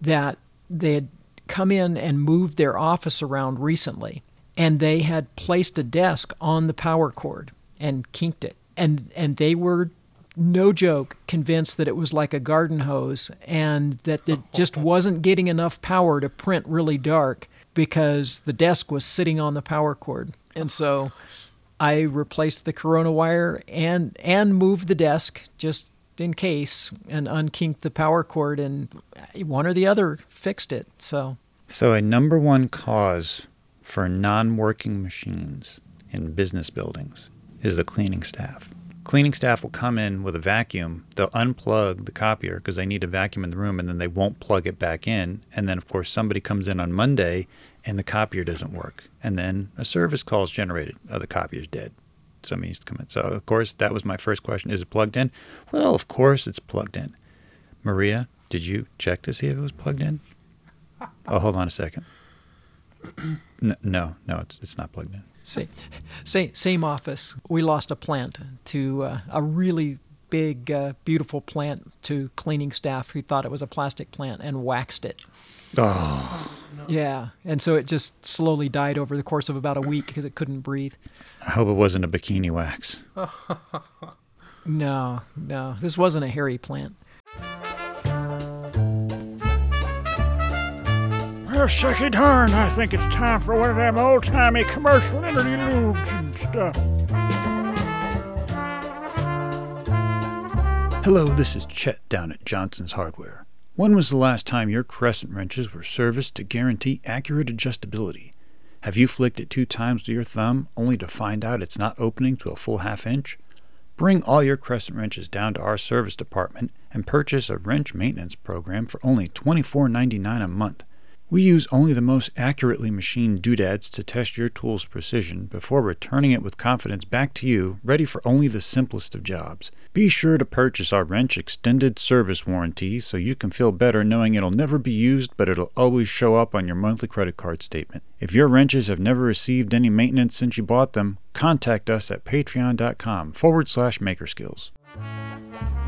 that they had come in and moved their office around recently and they had placed a desk on the power cord and kinked it. And and they were no joke convinced that it was like a garden hose and that it just wasn't getting enough power to print really dark because the desk was sitting on the power cord. And so I replaced the corona wire and and moved the desk just in case and unkinked the power cord and one or the other fixed it. So So, a number one cause for non working machines in business buildings is the cleaning staff. Cleaning staff will come in with a vacuum, they'll unplug the copier because they need a vacuum in the room, and then they won't plug it back in. And then, of course, somebody comes in on Monday and the copier doesn't work. And then a service call is generated. Oh, the copier's dead. Somebody needs to come in. So, of course, that was my first question. Is it plugged in? Well, of course it's plugged in. Maria, did you check to see if it was plugged in? Oh, hold on a second. No, no, it's it's not plugged in. Same, same, same office. We lost a plant to uh, a really big, uh, beautiful plant to cleaning staff who thought it was a plastic plant and waxed it. Oh, no! Yeah, and so it just slowly died over the course of about a week because it couldn't breathe. I hope it wasn't a bikini wax. No, no, this wasn't a hairy plant. Well, shucky darn, I think it's time for one of them old timey commercial interludes and stuff. Hello, this is Chet down at Johnson's Hardware. When was the last time your crescent wrenches were serviced to guarantee accurate adjustability? Have you flicked it two times with your thumb only to find out it's not opening to a full half inch? Bring all your crescent wrenches down to our service department and purchase a wrench maintenance program for only $24.99 a month. We use only the most accurately machined doodads to test your tool's precision before returning it with confidence back to you, ready for only the simplest of jobs. Be sure to purchase our wrench extended service warranty so you can feel better knowing it'll never be used but it'll always show up on your monthly credit card statement. If your wrenches have never received any maintenance since you bought them, contact us at patreon.com forward slash makerskills.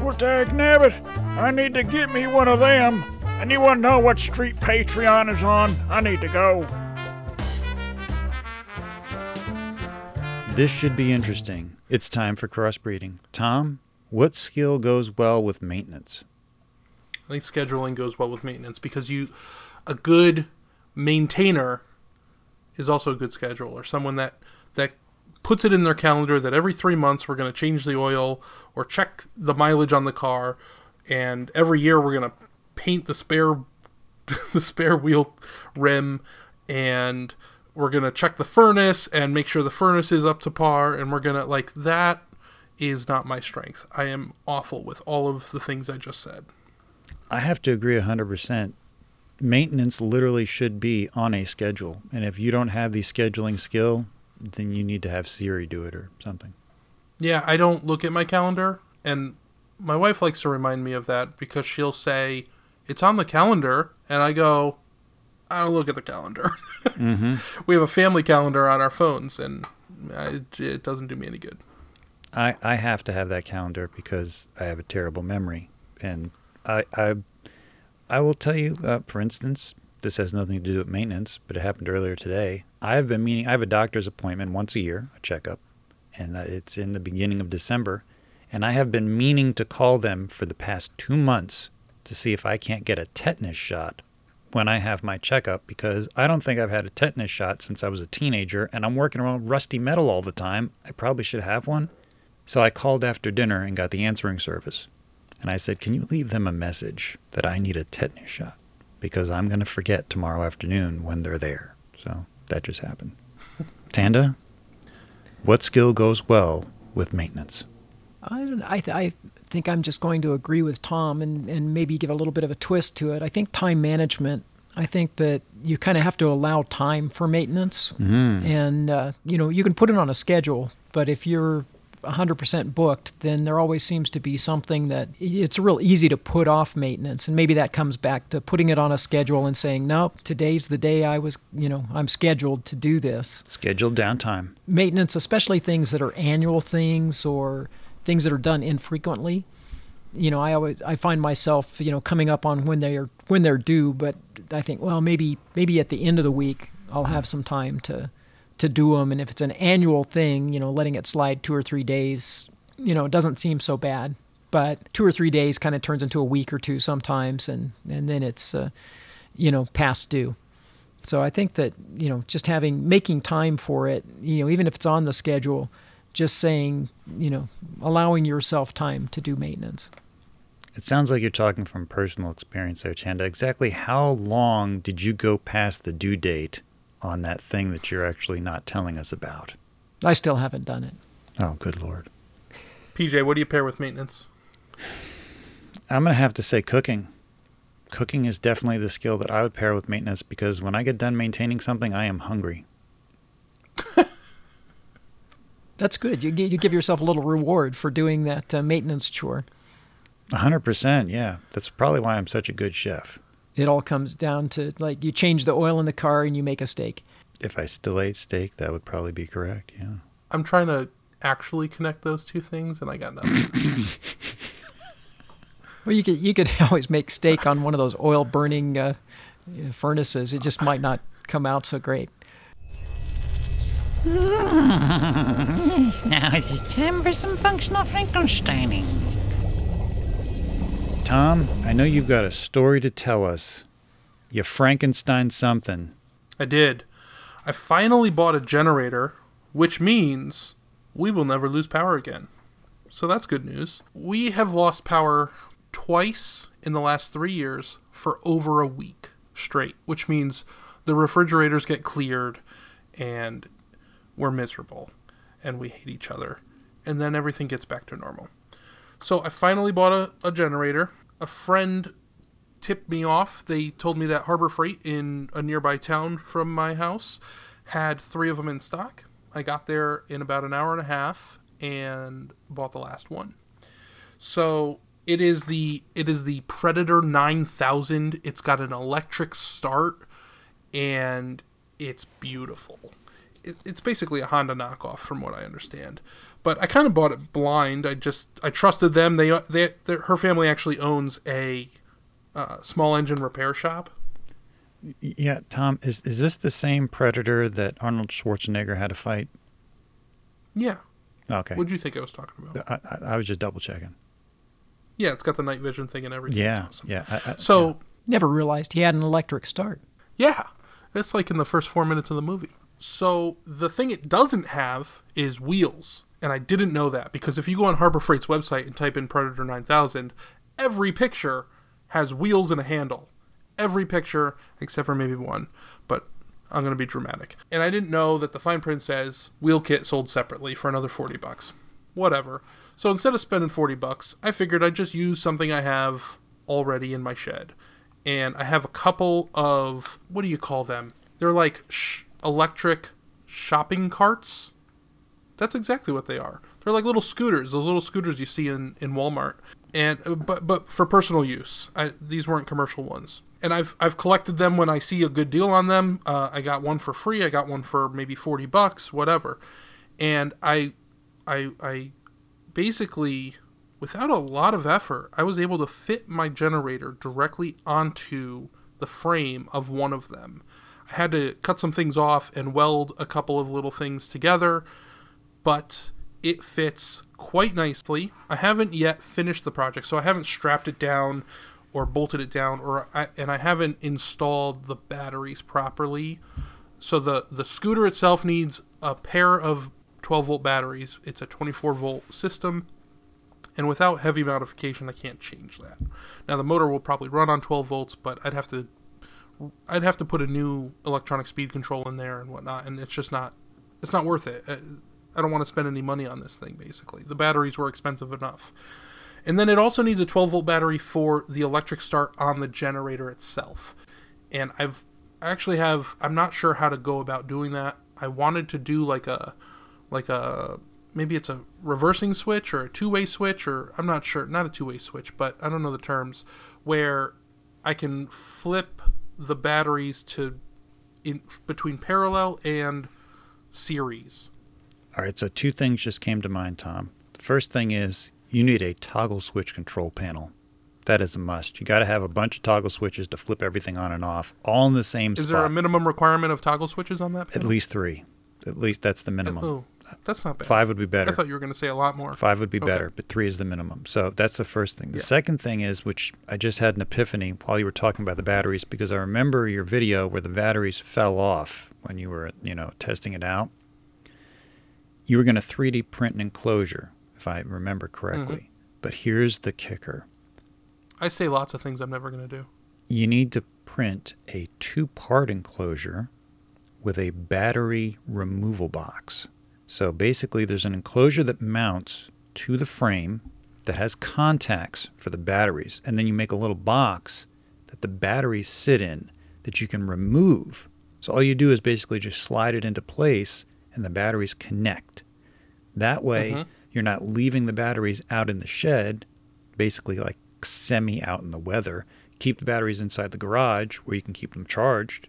Well, dag nabbit, I need to get me one of them. Anyone know what street Patreon is on? I need to go. This should be interesting. It's time for crossbreeding. Tom, what skill goes well with maintenance? I think scheduling goes well with maintenance because you, a good maintainer, is also a good scheduler. Someone that that puts it in their calendar that every three months we're going to change the oil or check the mileage on the car, and every year we're going to paint the spare the spare wheel rim, and we're going to check the furnace and make sure the furnace is up to par, and we're going to like that is not my strength. I am awful with all of the things I just said. I have to agree 100%. Maintenance literally should be on a schedule. And if you don't have the scheduling skill, then you need to have Siri do it or something. Yeah, I don't look at my calendar, and my wife likes to remind me of that because she'll say, It's on the calendar, and I go, I don't look at the calendar. Mm-hmm. we have a family calendar on our phones, and I, it doesn't do me any good. I, I have to have that calendar because I have a terrible memory. And I, I, I will tell you, uh, for instance, this has nothing to do with maintenance, but it happened earlier today. I have been meaning, I have a doctor's appointment once a year, a checkup, and uh, it's in the beginning of December. And I have been meaning to call them for the past two months to see if I can't get a tetanus shot when I have my checkup because I don't think I've had a tetanus shot since I was a teenager and I'm working around rusty metal all the time. I probably should have one. So I called after dinner and got the answering service. And I said, Can you leave them a message that I need a tetanus shot? Because I'm going to forget tomorrow afternoon when they're there. So that just happened. Tanda, what skill goes well with maintenance? I, don't, I, th- I think I'm just going to agree with Tom and, and maybe give a little bit of a twist to it. I think time management, I think that you kind of have to allow time for maintenance. Mm. And, uh, you know, you can put it on a schedule, but if you're 100% booked, then there always seems to be something that it's real easy to put off maintenance. And maybe that comes back to putting it on a schedule and saying, nope, today's the day I was, you know, I'm scheduled to do this. Scheduled downtime. Maintenance, especially things that are annual things or things that are done infrequently, you know, I always I find myself, you know, coming up on when they are when they're due, but I think, well, maybe maybe at the end of the week I'll have some time to to do them, and if it's an annual thing, you know, letting it slide two or three days, you know, it doesn't seem so bad. But two or three days kind of turns into a week or two sometimes, and and then it's, uh, you know, past due. So I think that you know, just having making time for it, you know, even if it's on the schedule, just saying, you know, allowing yourself time to do maintenance. It sounds like you're talking from personal experience there, Chanda. Exactly how long did you go past the due date on that thing that you're actually not telling us about? I still haven't done it. Oh, good lord. PJ, what do you pair with maintenance? I'm going to have to say cooking. Cooking is definitely the skill that I would pair with maintenance because when I get done maintaining something, I am hungry. That's good. You, you give yourself a little reward for doing that uh, maintenance chore. 100%, yeah. That's probably why I'm such a good chef. It all comes down to like you change the oil in the car and you make a steak. If I still ate steak, that would probably be correct, yeah. I'm trying to actually connect those two things, and I got nothing. well, you could you could always make steak on one of those oil burning uh, furnaces. It just might not come out so great. now it's time for some functional Frankensteining. Tom, I know you've got a story to tell us. You Frankenstein something. I did. I finally bought a generator, which means we will never lose power again. So that's good news. We have lost power twice in the last three years for over a week straight, which means the refrigerators get cleared and we're miserable and we hate each other. And then everything gets back to normal. So I finally bought a, a generator. A friend tipped me off. They told me that Harbor Freight in a nearby town from my house had three of them in stock. I got there in about an hour and a half and bought the last one. So it is the it is the Predator 9000. It's got an electric start and it's beautiful it, it's basically a Honda knockoff from what I understand. But I kind of bought it blind. I just I trusted them. They they her family actually owns a uh, small engine repair shop. Yeah, Tom, is is this the same Predator that Arnold Schwarzenegger had to fight? Yeah. Okay. What do you think I was talking about? I, I, I, was just double checking. Yeah, it's got the night vision thing and everything. Yeah, awesome. yeah. I, so yeah. never realized he had an electric start. Yeah, it's like in the first four minutes of the movie. So the thing it doesn't have is wheels. And I didn't know that because if you go on Harbor Freight's website and type in Predator 9000, every picture has wheels and a handle. Every picture, except for maybe one. But I'm going to be dramatic. And I didn't know that the fine print says wheel kit sold separately for another 40 bucks. Whatever. So instead of spending 40 bucks, I figured I'd just use something I have already in my shed. And I have a couple of, what do you call them? They're like sh- electric shopping carts. That's exactly what they are. They're like little scooters, those little scooters you see in, in Walmart. And uh, but but for personal use. I, these weren't commercial ones. And I've I've collected them when I see a good deal on them. Uh, I got one for free. I got one for maybe forty bucks, whatever. And I I I basically without a lot of effort, I was able to fit my generator directly onto the frame of one of them. I had to cut some things off and weld a couple of little things together, but it fits quite nicely. I haven't yet finished the project, so I haven't strapped it down or bolted it down, or I, and I haven't installed the batteries properly. So the the scooter itself needs a pair of 12 volt batteries. It's a 24 volt system, and without heavy modification, I can't change that. Now the motor will probably run on 12 volts, but I'd have to I'd have to put a new electronic speed control in there and whatnot, and it's just not it's not worth it. Uh, I don't want to spend any money on this thing. Basically, the batteries were expensive enough, and then it also needs a 12 volt battery for the electric start on the generator itself. And I've I actually have I'm not sure how to go about doing that. I wanted to do like a like a maybe it's a reversing switch or a two-way switch or I'm not sure, not a two-way switch, but I don't know the terms where I can flip the batteries to in between parallel and series. All right, so two things just came to mind, Tom. The first thing is you need a toggle switch control panel. That is a must. You got to have a bunch of toggle switches to flip everything on and off, all in the same Is spot. Is there a minimum requirement of toggle switches on that? At least three. At least that's the minimum. Oh, that's not bad. Five would be better. I thought you were going to say a lot more. Five would be Okay. better, but three is the minimum. So that's the first thing. The Yeah. second thing is, which I just had an epiphany while you were talking about the batteries, because I remember your video where the batteries fell off when you were, you know, testing it out. You were going to 3D print an enclosure, if I remember correctly. Mm-hmm. But here's the kicker I say lots of things I'm never going to do. you need to print a two part enclosure with a battery removal box. So basically, there's an enclosure that mounts to the frame that has contacts for the batteries, and then you make a little box that the batteries sit in that you can remove. So all you do is basically just slide it into place, and the batteries connect. That way, Mhm. you're not leaving the batteries out in the shed, basically like semi out in the weather. Keep the batteries inside the garage where you can keep them charged.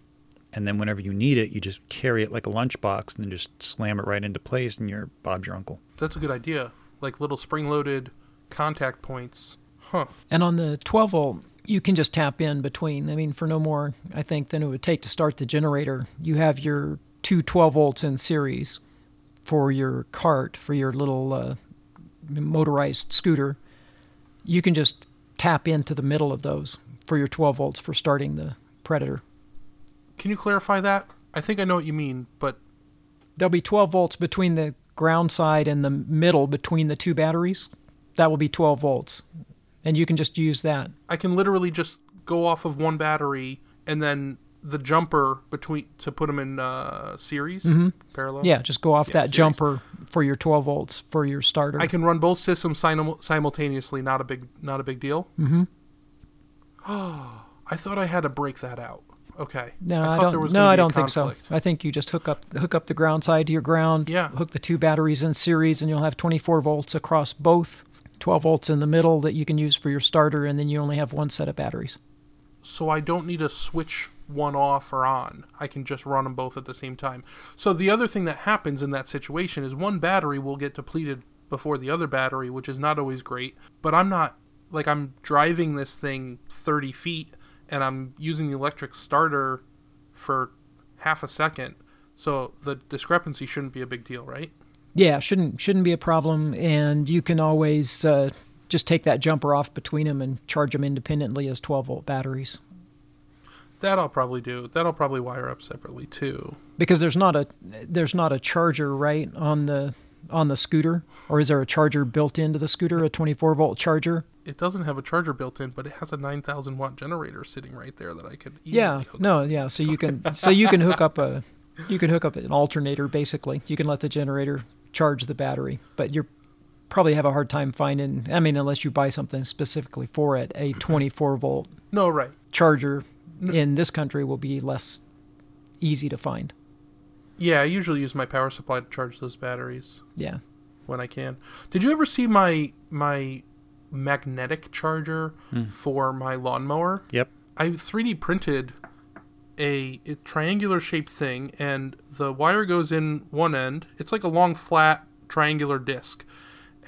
And then whenever you need it, you just carry it like a lunchbox and then just slam it right into place and you're Bob's your uncle. That's a good idea. Like little spring-loaded contact points. Huh. And on the 12 volt, you can just tap in between. I mean, for no more, I think, than it would take to start the generator. You have your two 12 volts in series for your cart, for your little uh, motorized scooter. You can just tap into the middle of those for your 12 volts for starting the Predator. Can you clarify that? I think I know what you mean, but There'll be 12 volts between the ground side and the middle between the two batteries. That will be 12 volts. And you can just use that. I can literally just go off of one battery and then the jumper between to put them in uh, series parallel. Yeah, just go off Yeah, that series. jumper for your 12 volts for your starter. I can run both systems simul- simultaneously. Not a big, not a big deal. Mm-hmm. I thought I had to break that out. Okay. no, I I, don't. no, I don't think so. I think you just hook up hook up the ground side to your ground. Yeah. Hook the two batteries in series, and you'll have 24 volts across both. 12 volts in the middle that you can use for your starter, and then you only have one set of batteries. so I don't need to switch one off or on. I can just run them both at the same time. So the other thing that happens in that situation is one battery will get depleted before the other battery, which is not always great. But I'm not like I'm driving this thing 30 feet and I'm using the electric starter for half a second. So the discrepancy shouldn't be a big deal, right? Yeah, shouldn't shouldn't be a problem, and you can always uh, just take that jumper off between them and charge them independently as 12 volt batteries. That I'll probably do. That I'll probably wire up separately too. Because there's not a there's not a charger right on the on the scooter, or is there a charger built into the scooter, a 24 volt charger? It doesn't have a charger built in, but it has a 9,000 watt generator sitting right there that I could easily Yeah, no, yeah. So you can so you can hook up a you can hook up an alternator basically. You can let the generator charge the battery, but you're probably have a hard time finding. I mean, unless you buy something specifically for it, a 24 volt No, right. charger in this country will be less easy to find. Yeah, I usually use my power supply to charge those batteries Yeah. when I can. Did you ever see my my magnetic charger hmm. for my lawnmower? Yep. I 3D printed a, a triangular shaped thing, and the wire goes in one end. It's like a long, flat, triangular disc.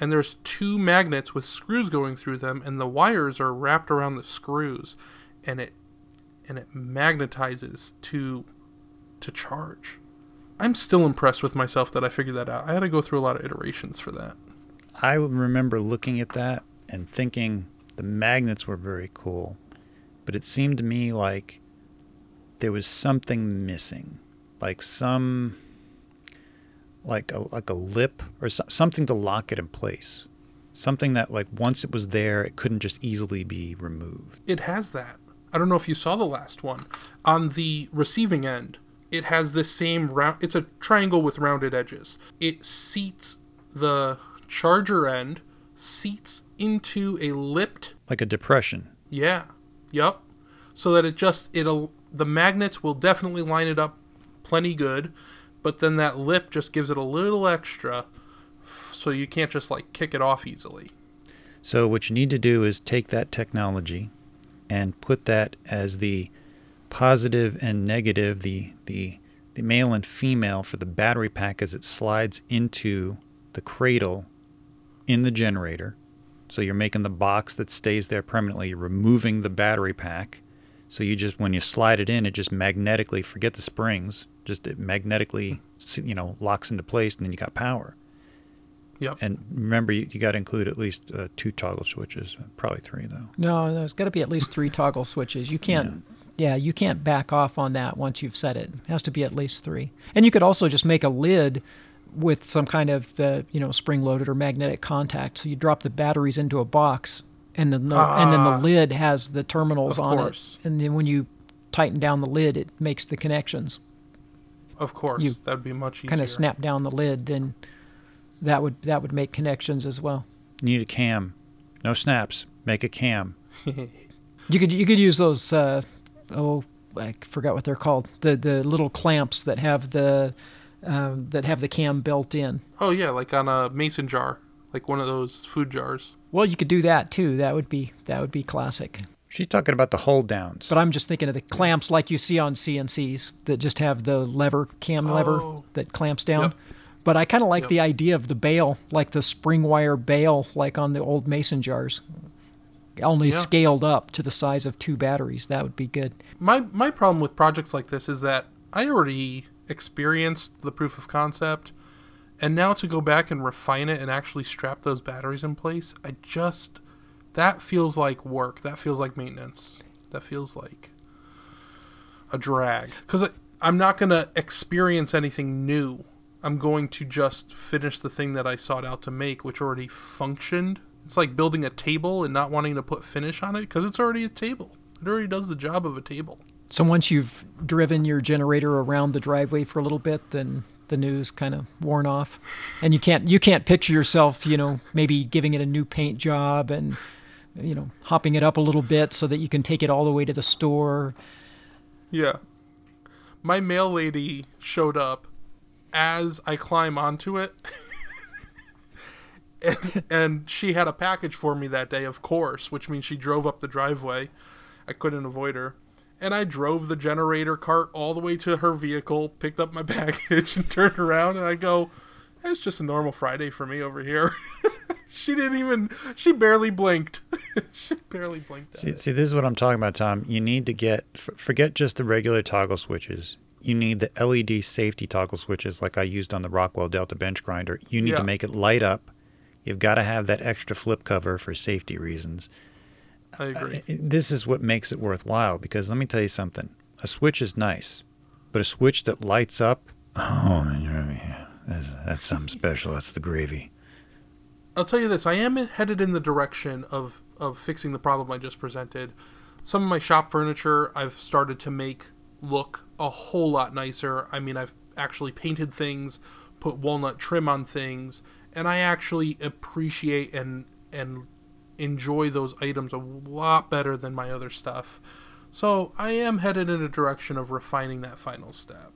And there's two magnets with screws going through them, and the wires are wrapped around the screws, and it and it magnetizes to to charge. I'm still impressed with myself that I figured that out. I had to go through a lot of iterations for that. I remember looking at that and thinking the magnets were very cool, but it seemed to me like there was something missing, like some like a like a lip or so, something to lock it in place. Something that like once it was there, it couldn't just easily be removed. It has that. I don't know if you saw the last one. On the receiving end, it has this same round. It's a triangle with rounded edges. It seats the charger end, seats into a lipped. Like a depression. Yeah. Yep. So that it just it'll the magnets will definitely line it up plenty good, but then that lip just gives it a little extra, so you can't just like kick it off easily. So what you need to do is take that technology and put that as the positive and negative, the the the male and female for the battery pack as it slides into the cradle in the generator. So you're making the box that stays there permanently. You're removing the battery pack. So you just when you slide it in, it just magnetically forget the springs, just it magnetically you know locks into place, and then you got power. Yep. And remember, you, you got to include at least uh, two toggle switches, probably three though. No, there's got to be at least three toggle switches. You can't. Yeah. you can't back off on that once you've set it. It has to be at least three. And you could also just make a lid with some kind of uh, you know spring loaded or magnetic contact. So you drop the batteries into a box, and then the, and then the Ah. lid has the terminals Of on course. it. And then when you tighten down the lid, it makes the connections. Of course, You that'd be much easier. Kind of snap down the lid, then that would that would make connections as well. Need a cam, no snaps. Make a cam. You could you could use those uh, oh I forgot what they're called the the little clamps that have the um, that have the cam built in. Oh yeah, like on a mason jar, like one of those food jars. Well, you could do that too. That would be that would be classic. She's talking about the hold downs. But I'm just thinking of the clamps like you see on CNCs that just have the lever cam lever Oh. that clamps down. Yep. But I kind of like Yep. the idea of the bail, like the spring wire bail, like on the old mason jars. Only Yeah. scaled up to the size of two batteries. That would be good. My my problem with projects like this is that I already experienced the proof of concept, and now to go back and refine it and actually strap those batteries in place, I just that feels like work. That feels like maintenance. That feels like a drag because I'm not gonna experience anything new. I'm going to just finish the thing that I sought out to make, which already functioned. It's like building a table and not wanting to put finish on it because it's already a table. It already does the job of a table. So once you've driven your generator around the driveway for a little bit, then the news kind of worn off, and you can't you can't picture yourself, you know, maybe giving it a new paint job and you know hopping it up a little bit so that you can take it all the way to the store. Yeah. My mail lady showed up as I climb onto it. and, and she had a package for me that day, of course, which means she drove up the driveway. I couldn't avoid her. And I drove the generator cart all the way to her vehicle, picked up my package, and turned around. And I go, It's just a normal Friday for me over here. she didn't even, she barely blinked. she barely blinked. At See, see, this is what I'm talking about, Tom. You need to get f- forget just the regular toggle switches. You need the LED safety toggle switches, like I used on the Rockwell Delta bench grinder. You need Yeah. to make it light up. You've got to have that extra flip cover for safety reasons. I agree. Uh, I- This is what makes it worthwhile because let me tell you something. A switch is nice, but a switch that lights up, oh man, you're I mean, that's, that's something special. That's the gravy. I'll tell you this: I am headed in the direction of of fixing the problem I just presented. Some of my shop furniture I've started to make look a whole lot nicer. I mean, I've actually painted things, put walnut trim on things, and I actually appreciate and and enjoy those items a lot better than my other stuff. So I am headed in a direction of refining that final step.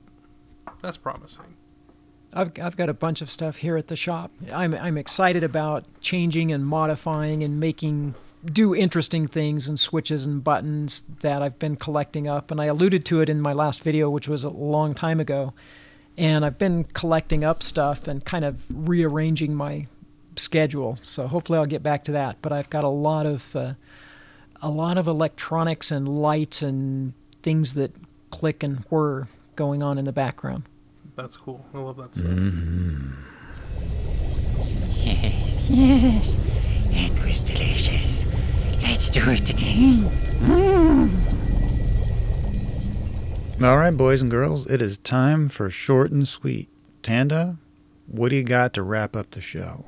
That's promising. I've, I've got a bunch of stuff here at the shop. I'm, I'm excited about changing and modifying and making do interesting things and switches and buttons that I've been collecting up. And I alluded to it in my last video, which was a long time ago. And I've been collecting up stuff and kind of rearranging my schedule. So hopefully I'll get back to that. But I've got a lot of uh, a lot of electronics and lights and things that click and whir going on in the background. That's cool. I love that stuff. Yes, yes. It was delicious. Let's do it again. All right, boys and girls, it is time for short and sweet. Tanda, what do you got to wrap up the show?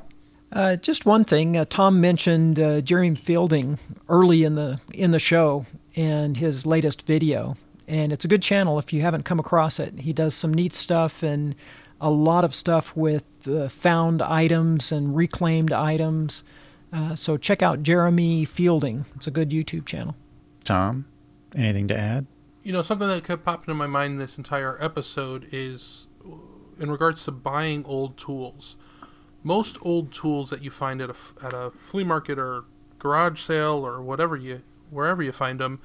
Uh, just one thing. Uh, Tom mentioned uh, Jeremy Fielding early in the in the show and his latest video, and it's a good channel if you haven't come across it. He does some neat stuff and a lot of stuff with uh, found items and reclaimed items. Uh, so check out Jeremy Fielding. It's a good YouTube channel. Tom, anything to add? You know, something that kept popping in my mind this entire episode is in regards to buying old tools. Most old tools that you find at a, f- at a flea market or garage sale or whatever you wherever you find them,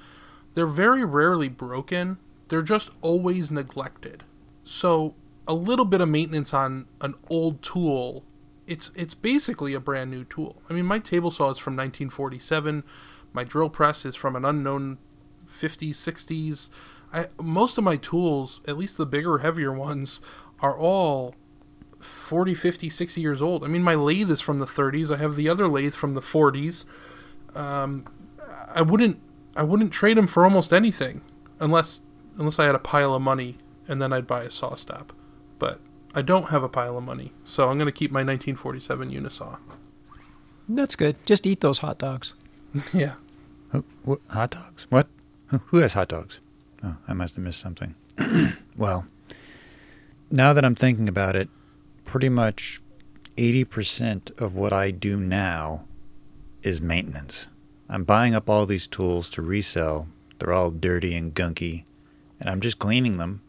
they're very rarely broken. They're just always neglected. So, a little bit of maintenance on an old tool it's it's basically a brand new tool. I mean, my table saw is from 1947. My drill press is from an unknown 50s, 60s. I, most of my tools, at least the bigger, heavier ones, are all 40, 50, 60 years old. I mean, my lathe is from the 30s. I have the other lathe from the 40s. Um, I wouldn't I wouldn't trade them for almost anything unless unless I had a pile of money and then I'd buy a SawStop. But I don't have a pile of money, so I'm going to keep my 1947 Unisaw. That's good. Just eat those hot dogs. yeah. Oh, what, hot dogs? What? Who- Who has hot dogs? Oh, I must have missed something. well, now that I'm thinking about it, pretty much 80% of what I do now is maintenance. I'm buying up all these tools to resell. They're all dirty and gunky, and I'm just cleaning them,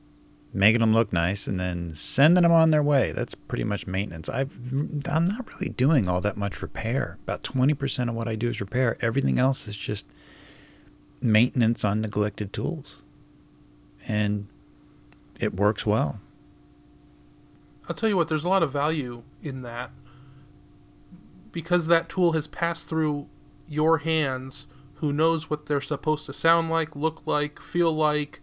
making them look nice, and then sending them on their way. That's pretty much maintenance. I've I'm not really doing all that much repair. About 20% of what I do is repair. Everything else is just maintenance on neglected tools. And it works well. I'll tell you what, there's a lot of value in that because that tool has passed through your hands who knows what they're supposed to sound like, look like, feel like.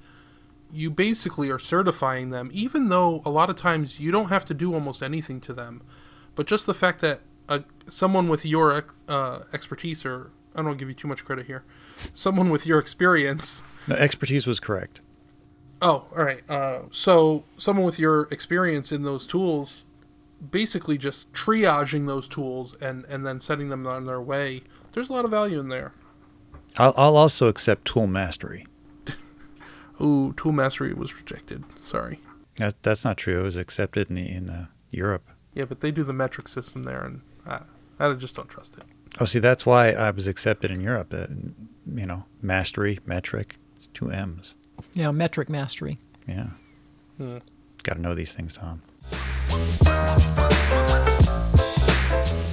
You basically are certifying them, even though a lot of times you don't have to do almost anything to them. But just the fact that uh, someone with your uh, expertise, or I don't want to give you too much credit here, someone with your experience The expertise was correct. Oh, all right. Uh, so someone with your experience in those tools, basically just triaging those tools and and then sending them on their way. There's a lot of value in there. I'll, I'll also accept tool mastery. Ooh, tool mastery was rejected. Sorry. That, that's not true. It was accepted in, in uh, Europe. Yeah, but they do the metric system there, and I, I just don't trust it. Oh, see, that's why I was accepted in Europe. Uh, you know, mastery, metric, it's two M's. Yeah, metric mastery. Yeah. Hmm. Got to know these things, Tom.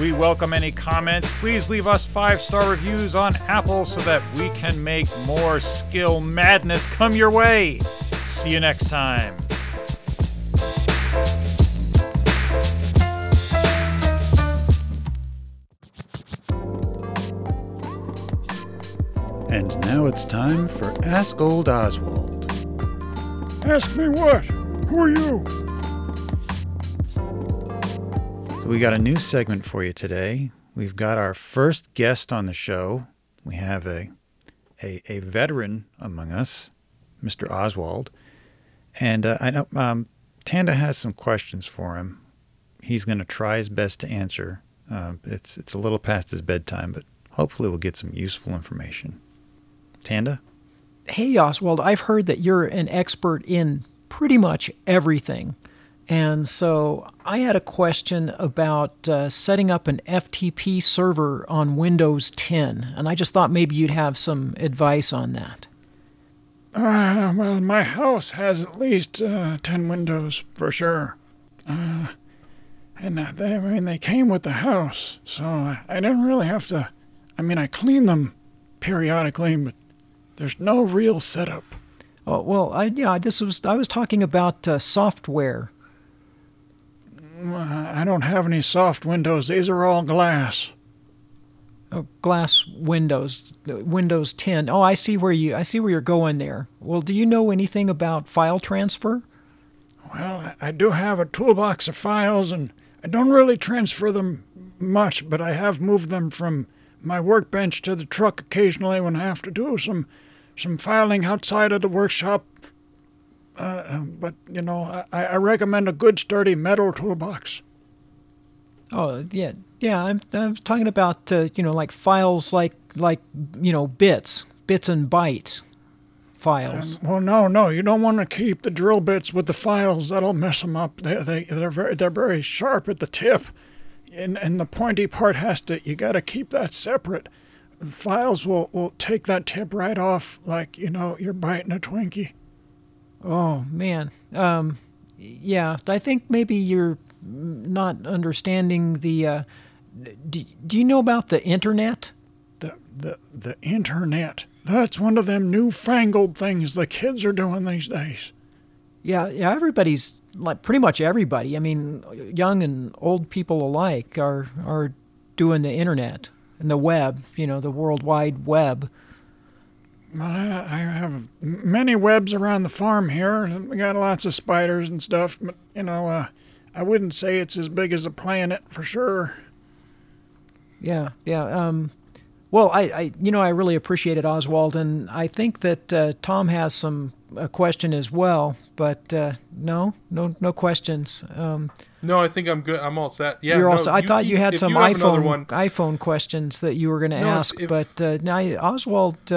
We welcome any comments. Please leave us five star reviews on Apple so that we can make more skill madness come your way. See you next time. And now it's time for Ask Old Oswald. Ask me what? Who are you? So we got a new segment for you today. We've got our first guest on the show. We have a a, a veteran among us, Mr. Oswald, and uh, I know um, Tanda has some questions for him. He's going to try his best to answer. Uh, it's it's a little past his bedtime, but hopefully we'll get some useful information. Tanda, Hey, Oswald, I've heard that you're an expert in pretty much everything. And so I had a question about uh, setting up an FTP server on Windows 10. And I just thought maybe you'd have some advice on that. Uh, well, my house has at least uh, 10 windows for sure. Uh, and uh, they, I mean, they came with the house, so I, I didn't really have to. I mean, I clean them periodically, but there's no real setup. Oh, well, I, yeah, this was, I was talking about uh, software. I don't have any soft windows, these are all glass. Oh, glass windows, Windows 10. Oh, I see where you, I see where you're going there. Well, do you know anything about file transfer? Well, I do have a toolbox of files, and I don't really transfer them much, but I have moved them from my workbench to the truck occasionally when I have to do some some filing outside of the workshop. Uh, but you know, I, I recommend a good sturdy metal toolbox. Oh yeah, yeah. I'm I'm talking about uh, you know like files like like you know bits, bits and bytes, files. Well, no, no, you don't want to keep the drill bits with the files. That'll mess them up. They they they're very they're very sharp at the tip. and and the pointy part has to. You got to keep that separate. Files will will take that tip right off, like you know you're biting a Twinkie. Oh man. Um, yeah, I think maybe you're not understanding the. Uh, do, do you know about the internet? The the the internet. That's one of them newfangled things the kids are doing these days. Yeah, yeah. Everybody's like pretty much everybody. I mean, young and old people alike are are doing the internet and the web. You know, the World Wide Web. Well, I, I have many webs around the farm here. We got lots of spiders and stuff, but you know, uh, I wouldn't say it's as big as a planet for sure. Yeah, yeah. Um, well, I, I, you know, I really appreciated Oswald, and I think that uh, Tom has some a question as well. But uh, no, no, no questions. Um, no, I think I'm good. I'm all set. Yeah, you're no, also. I you thought keep- you had some you iPhone one- iPhone questions that you were going to No, ask, if- but uh, now Oswald.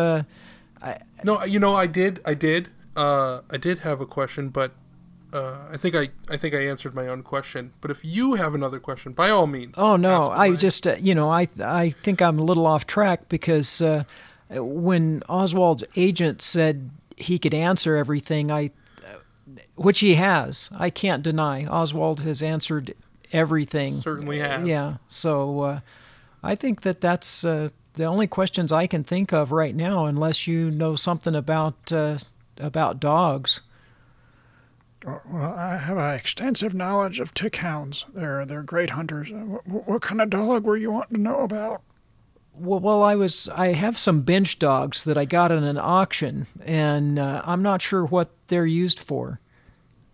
Uh, No, you know, I did, I did, uh, I did have a question, but uh, I think I, I think I answered my own question. But if you have another question, by all means. Oh no, I just uh, you know I I think I'm a little off track because uh, when Oswald's agent said he could answer everything, I which he has, I can't deny. Oswald has answered everything. certainly has. Yeah, so uh, I think that that's uh, the only questions I can think of right now, unless you know something about uh, about dogs. Well, I have an extensive knowledge of tick hounds. They're they're great hunters. Uh, What, what kind of dog were you wanting to know about? Well, well, I was. I have some bench dogs that I got in an auction, and uh, I'm not sure what they're used for.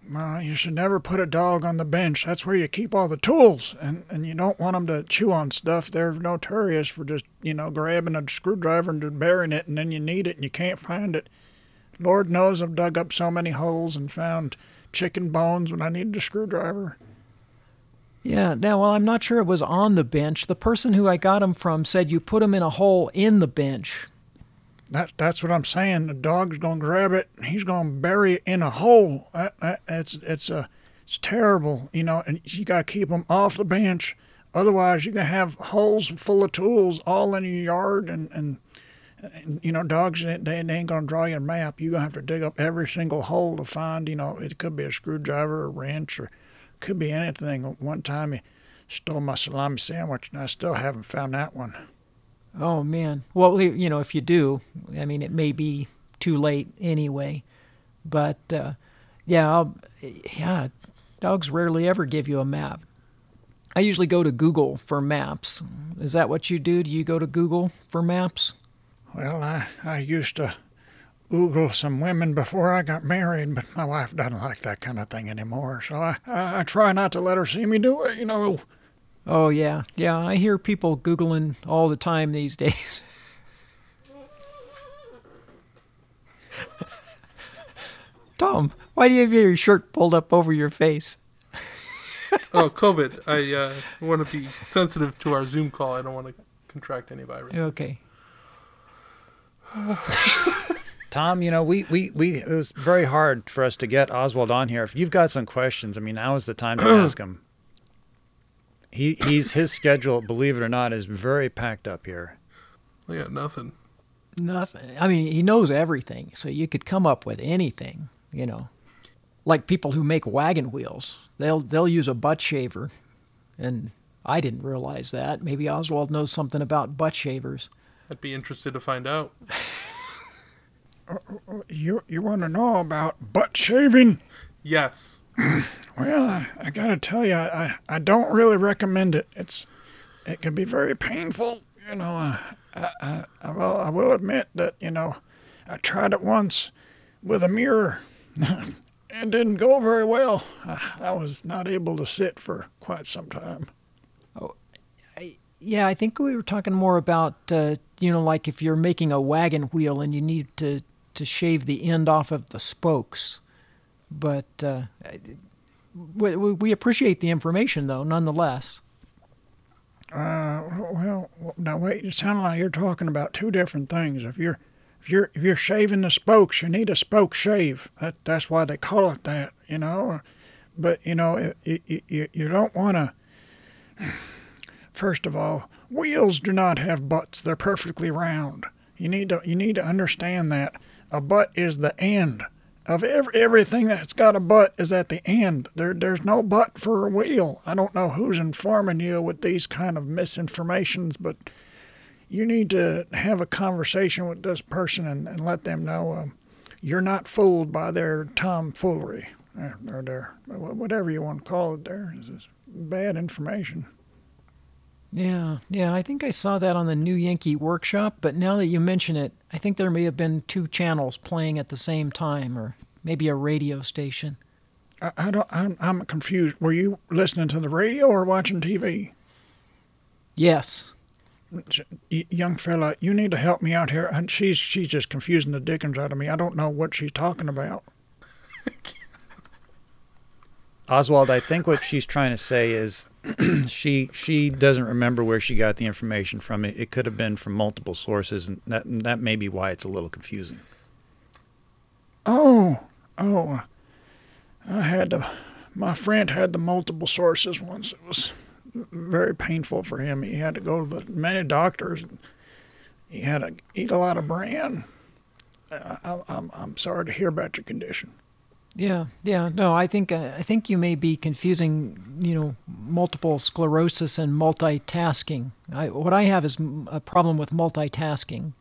Well, you should never put a dog on the bench. That's where you keep all the tools, and and you don't want them to chew on stuff. They're notorious for just you know grabbing a screwdriver and burying it, and then you need it and you can't find it. Lord knows I've dug up so many holes and found chicken bones when I needed a screwdriver. Yeah. Now, well, I'm not sure it was on the bench. The person who I got them from said you put them in a hole in the bench. That that's what I'm saying. The dog's gonna grab it. He's gonna bury it in a hole. That, that, it's it's a it's terrible, you know. And you gotta keep them off the bench. Otherwise, you're gonna have holes full of tools all in your yard, and and, and you know dogs they, they ain't gonna draw you a map. You're gonna have to dig up every single hole to find. You know, it could be a screwdriver, a wrench, or could be anything. One time he stole my salami sandwich, and I still haven't found that one. Oh man. Well, you know, if you do, I mean, it may be too late anyway. But uh, yeah, I'll, yeah, dogs rarely ever give you a map. I usually go to Google for maps. Is that what you do? Do you go to Google for maps? Well, I, I used to oogle some women before I got married, but my wife doesn't like that kind of thing anymore. So I, I, I try not to let her see me do it, you know. Oh yeah, yeah. I hear people googling all the time these days. Tom, why do you have your shirt pulled up over your face? Oh, COVID. I uh, want to be sensitive to our Zoom call. I don't want to contract any virus. Okay. Tom, you know, we, we, we it was very hard for us to get Oswald on here. If you've got some questions, I mean, now is the time to ask him. He he's his schedule, believe it or not, is very packed up here. I got nothing. Nothing. I mean, he knows everything, so you could come up with anything. You know, like people who make wagon wheels, they'll they'll use a butt shaver, and I didn't realize that. Maybe Oswald knows something about butt shavers. I'd be interested to find out. You you want to know about butt shaving? Yes. Well, I, I gotta tell you, I, I don't really recommend it. It's it can be very painful. You know, uh, I, I, I, will, I will admit that you know I tried it once with a mirror. And didn't go very well. I, I was not able to sit for quite some time. Oh, Yeah, I think we were talking more about uh, you know, like if you're making a wagon wheel and you need to to shave the end off of the spokes. But uh, we, we appreciate the information though, nonetheless. Uh, well, now wait. It sounds like you're talking about two different things. If you're if you're if you're shaving the spokes, you need a spoke shave. That that's why they call it that. You know, but you know you you, you don't want to. First of all, wheels do not have butts. They're perfectly round. You need to you need to understand that a butt is the end of every, everything that's got a butt is at the end. There there's no butt for a wheel. I don't know who's informing you with these kind of misinformations, but you need to have a conversation with this person and, and let them know um, you're not fooled by their tomfoolery or, their whatever you want to call it. There is this bad information. Yeah, yeah, I think I saw that on the New Yankee Workshop, but now that you mention it, I think there may have been two channels playing at the same time, or maybe a radio station. I, I don't. I'm, I'm confused. Were you listening to the radio or watching TV? Yes. young fella, you need to help me out here. And she's she's just confusing the dickens out of me. I don't know what she's talking about. Oswald, I think what she's trying to say is she she doesn't remember where she got the information from. It, it could have been from multiple sources, and that that may be why it's a little confusing. Oh, oh, I had to. My friend had the multiple sources once. It was very painful for him. He had to go to the many doctors. He had to eat a lot of bran. I, I'm I'm sorry to hear about your condition. Yeah, yeah. No, I think uh, I think you may be confusing, you know, multiple sclerosis and multitasking. I, what I have is a problem with multitasking.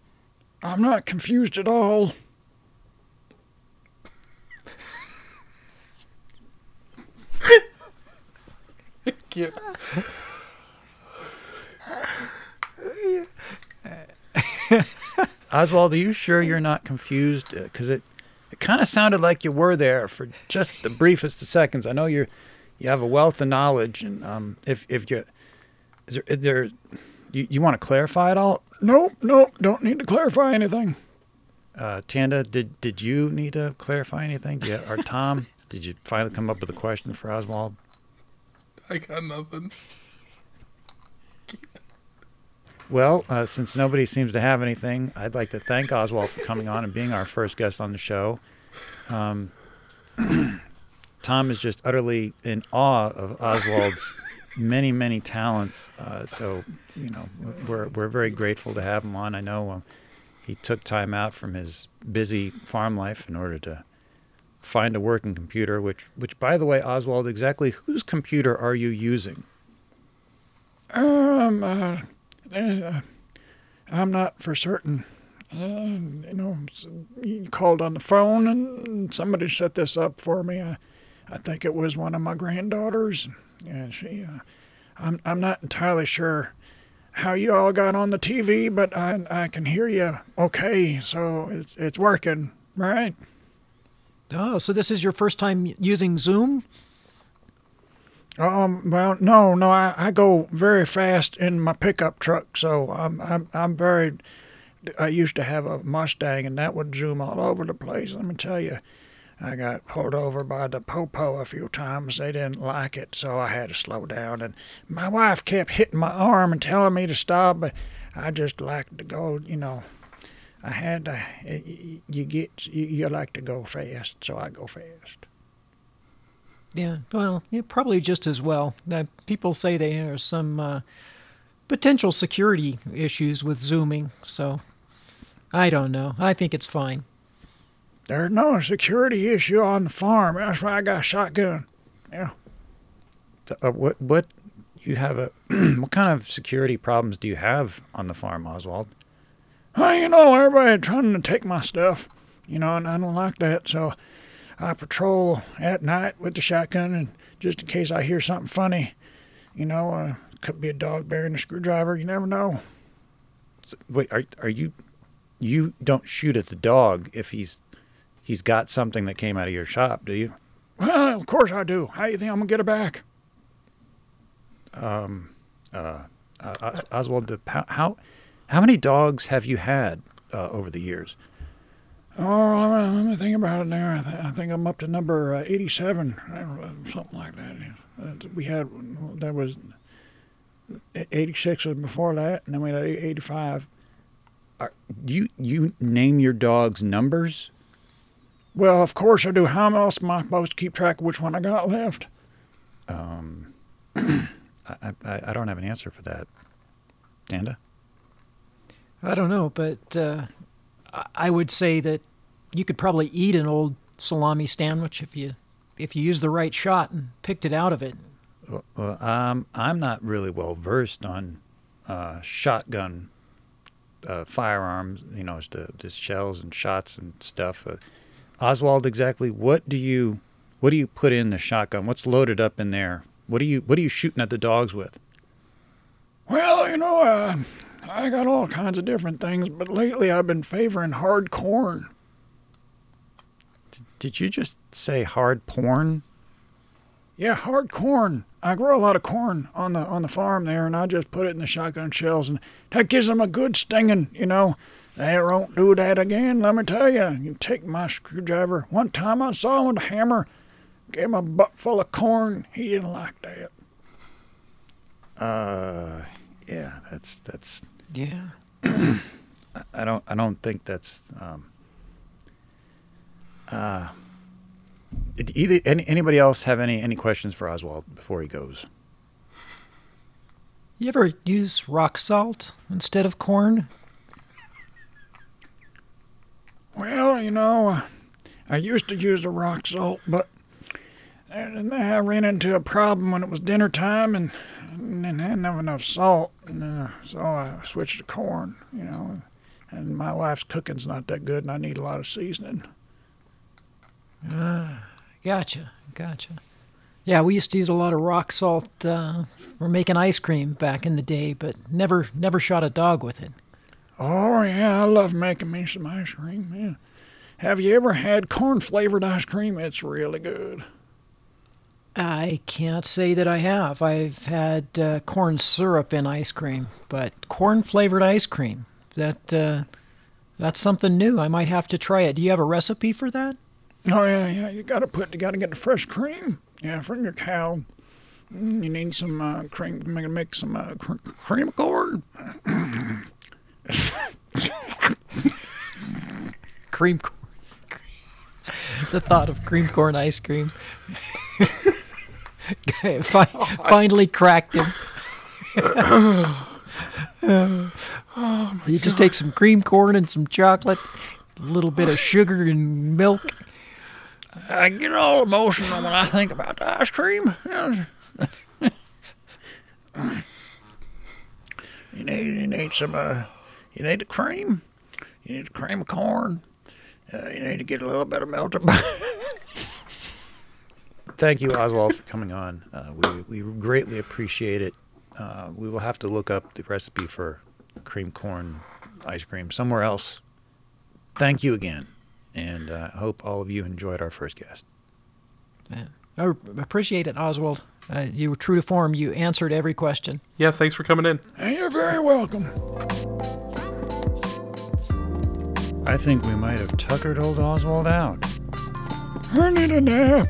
I'm not confused at all. Cute. Oswald, are you sure you're not confused? Because uh, it kind of sounded like you were there for just the briefest of seconds. I know you're you have a wealth of knowledge, and um, if if you is there, is there you, you want to clarify it all? Nope, nope, don't need to clarify anything. Uh, Tanda, did did you need to clarify anything? Yeah, or Tom, did you finally come up with a question for Oswald? I got nothing. Well, uh, since nobody seems to have anything, I'd like to thank Oswald for coming on and being our first guest on the show. Um, Tom is just utterly in awe of Oswald's many, many talents. Uh, so, you know, we're we're very grateful to have him on. I know uh, he took time out from his busy farm life in order to find a working computer. Which, which, by the way, Oswald, exactly whose computer are you using? Um. Uh uh, I'm not for certain. Uh, you know, you called on the phone and somebody set this up for me. I, I think it was one of my granddaughters. Yeah, she. Uh, I'm I'm not entirely sure how you all got on the TV, but I I can hear you okay, so it's it's working, right? Oh, so this is your first time using Zoom? Um, well, no, no, I, I go very fast in my pickup truck, so I'm, I'm, I'm very. I used to have a Mustang, and that would zoom all over the place. Let me tell you, I got pulled over by the popo a few times. They didn't like it, so I had to slow down. And my wife kept hitting my arm and telling me to stop, but I just like to go. You know, I had to. You get you, you like to go fast, so I go fast. Yeah, well, yeah, probably just as well. Uh, people say there are some uh, potential security issues with zooming, so I don't know. I think it's fine. There's no security issue on the farm. That's why I got a shotgun. Yeah. Uh, what what you have a what kind of security problems do you have on the farm, Oswald? Well, you know, everybody trying to take my stuff, you know, and I don't like that. So I patrol at night with the shotgun, and just in case I hear something funny, you know, uh, could be a dog bearing a screwdriver. You never know. So, wait, are are you? You don't shoot at the dog if he's he's got something that came out of your shop, do you? Well, of course I do. How do you think I'm gonna get it back? Um, uh, uh Oswald, how how many dogs have you had uh, over the years? Oh, let me, let me think about it now. I, th- I think I'm up to number uh, 87, something like that. Uh, we had, that was 86 was before that, and then we had 85. Are, do you, you name your dogs numbers? Well, of course I do. How else am I supposed to keep track of which one I got left? Um, I, I, I don't have an answer for that. Tanda? I don't know, but uh, I- I would say that you could probably eat an old salami sandwich if you if you used the right shot and picked it out of it. Well, well, um, I'm not really well versed on uh, shotgun uh, firearms, you know, just, uh, just shells and shots and stuff. Uh, Oswald, exactly what do you what do you put in the shotgun? What's loaded up in there? What are you what are you shooting at the dogs with? Well, you know, uh, I got all kinds of different things, but lately I've been favoring hard corn. Did you just say hard porn? Yeah, hard corn. I grow a lot of corn on the on the farm there, and I just put it in the shotgun shells, and that gives them a good stinging. You know, they won't do that again. Let me tell you. You take my screwdriver. One time I saw him with a hammer, gave him a butt full of corn. He didn't like that. Uh, yeah, that's that's. Yeah. I don't I don't think that's. Um, uh, did either any, anybody else have any any questions for Oswald before he goes? You ever use rock salt instead of corn? Well, you know, uh, I used to use the rock salt, but and then I ran into a problem when it was dinner time, and and I didn't have enough salt, and uh, so I switched to corn. You know, and my wife's cooking's not that good, and I need a lot of seasoning. Ah, gotcha, gotcha. Yeah, we used to use a lot of rock salt uh, for making ice cream back in the day, but never never shot a dog with it. Oh yeah, I love making me some ice cream. Yeah. Have you ever had corn flavored ice cream? It's really good. I can't say that I have. I've had uh, corn syrup in ice cream, but corn flavored ice cream that uh, that's something new. I might have to try it. Do you have a recipe for that? Oh yeah, yeah. You gotta put, you gotta get the fresh cream. Yeah, from your cow. Mm, You need some uh, cream to make, make some uh, cr- cream corn. Cream corn. the thought of cream corn ice cream finally cracked him. you just take some cream corn and some chocolate, a little bit of sugar and milk. I get all emotional when I think about the ice cream. you need, you need some, uh, you need the cream. You need the cream of corn. Uh, you need to get a little bit of melted butter. Thank you, Oswald, for coming on. Uh, we we greatly appreciate it. Uh, we will have to look up the recipe for cream corn ice cream somewhere else. Thank you again, and uh, I hope all of you enjoyed our first guest. I appreciate it, Oswald. Uh, you were true to form. You answered every question. Yeah, thanks for coming in. Hey, you're very welcome. I think we might have tuckered old Oswald out. I need a nap.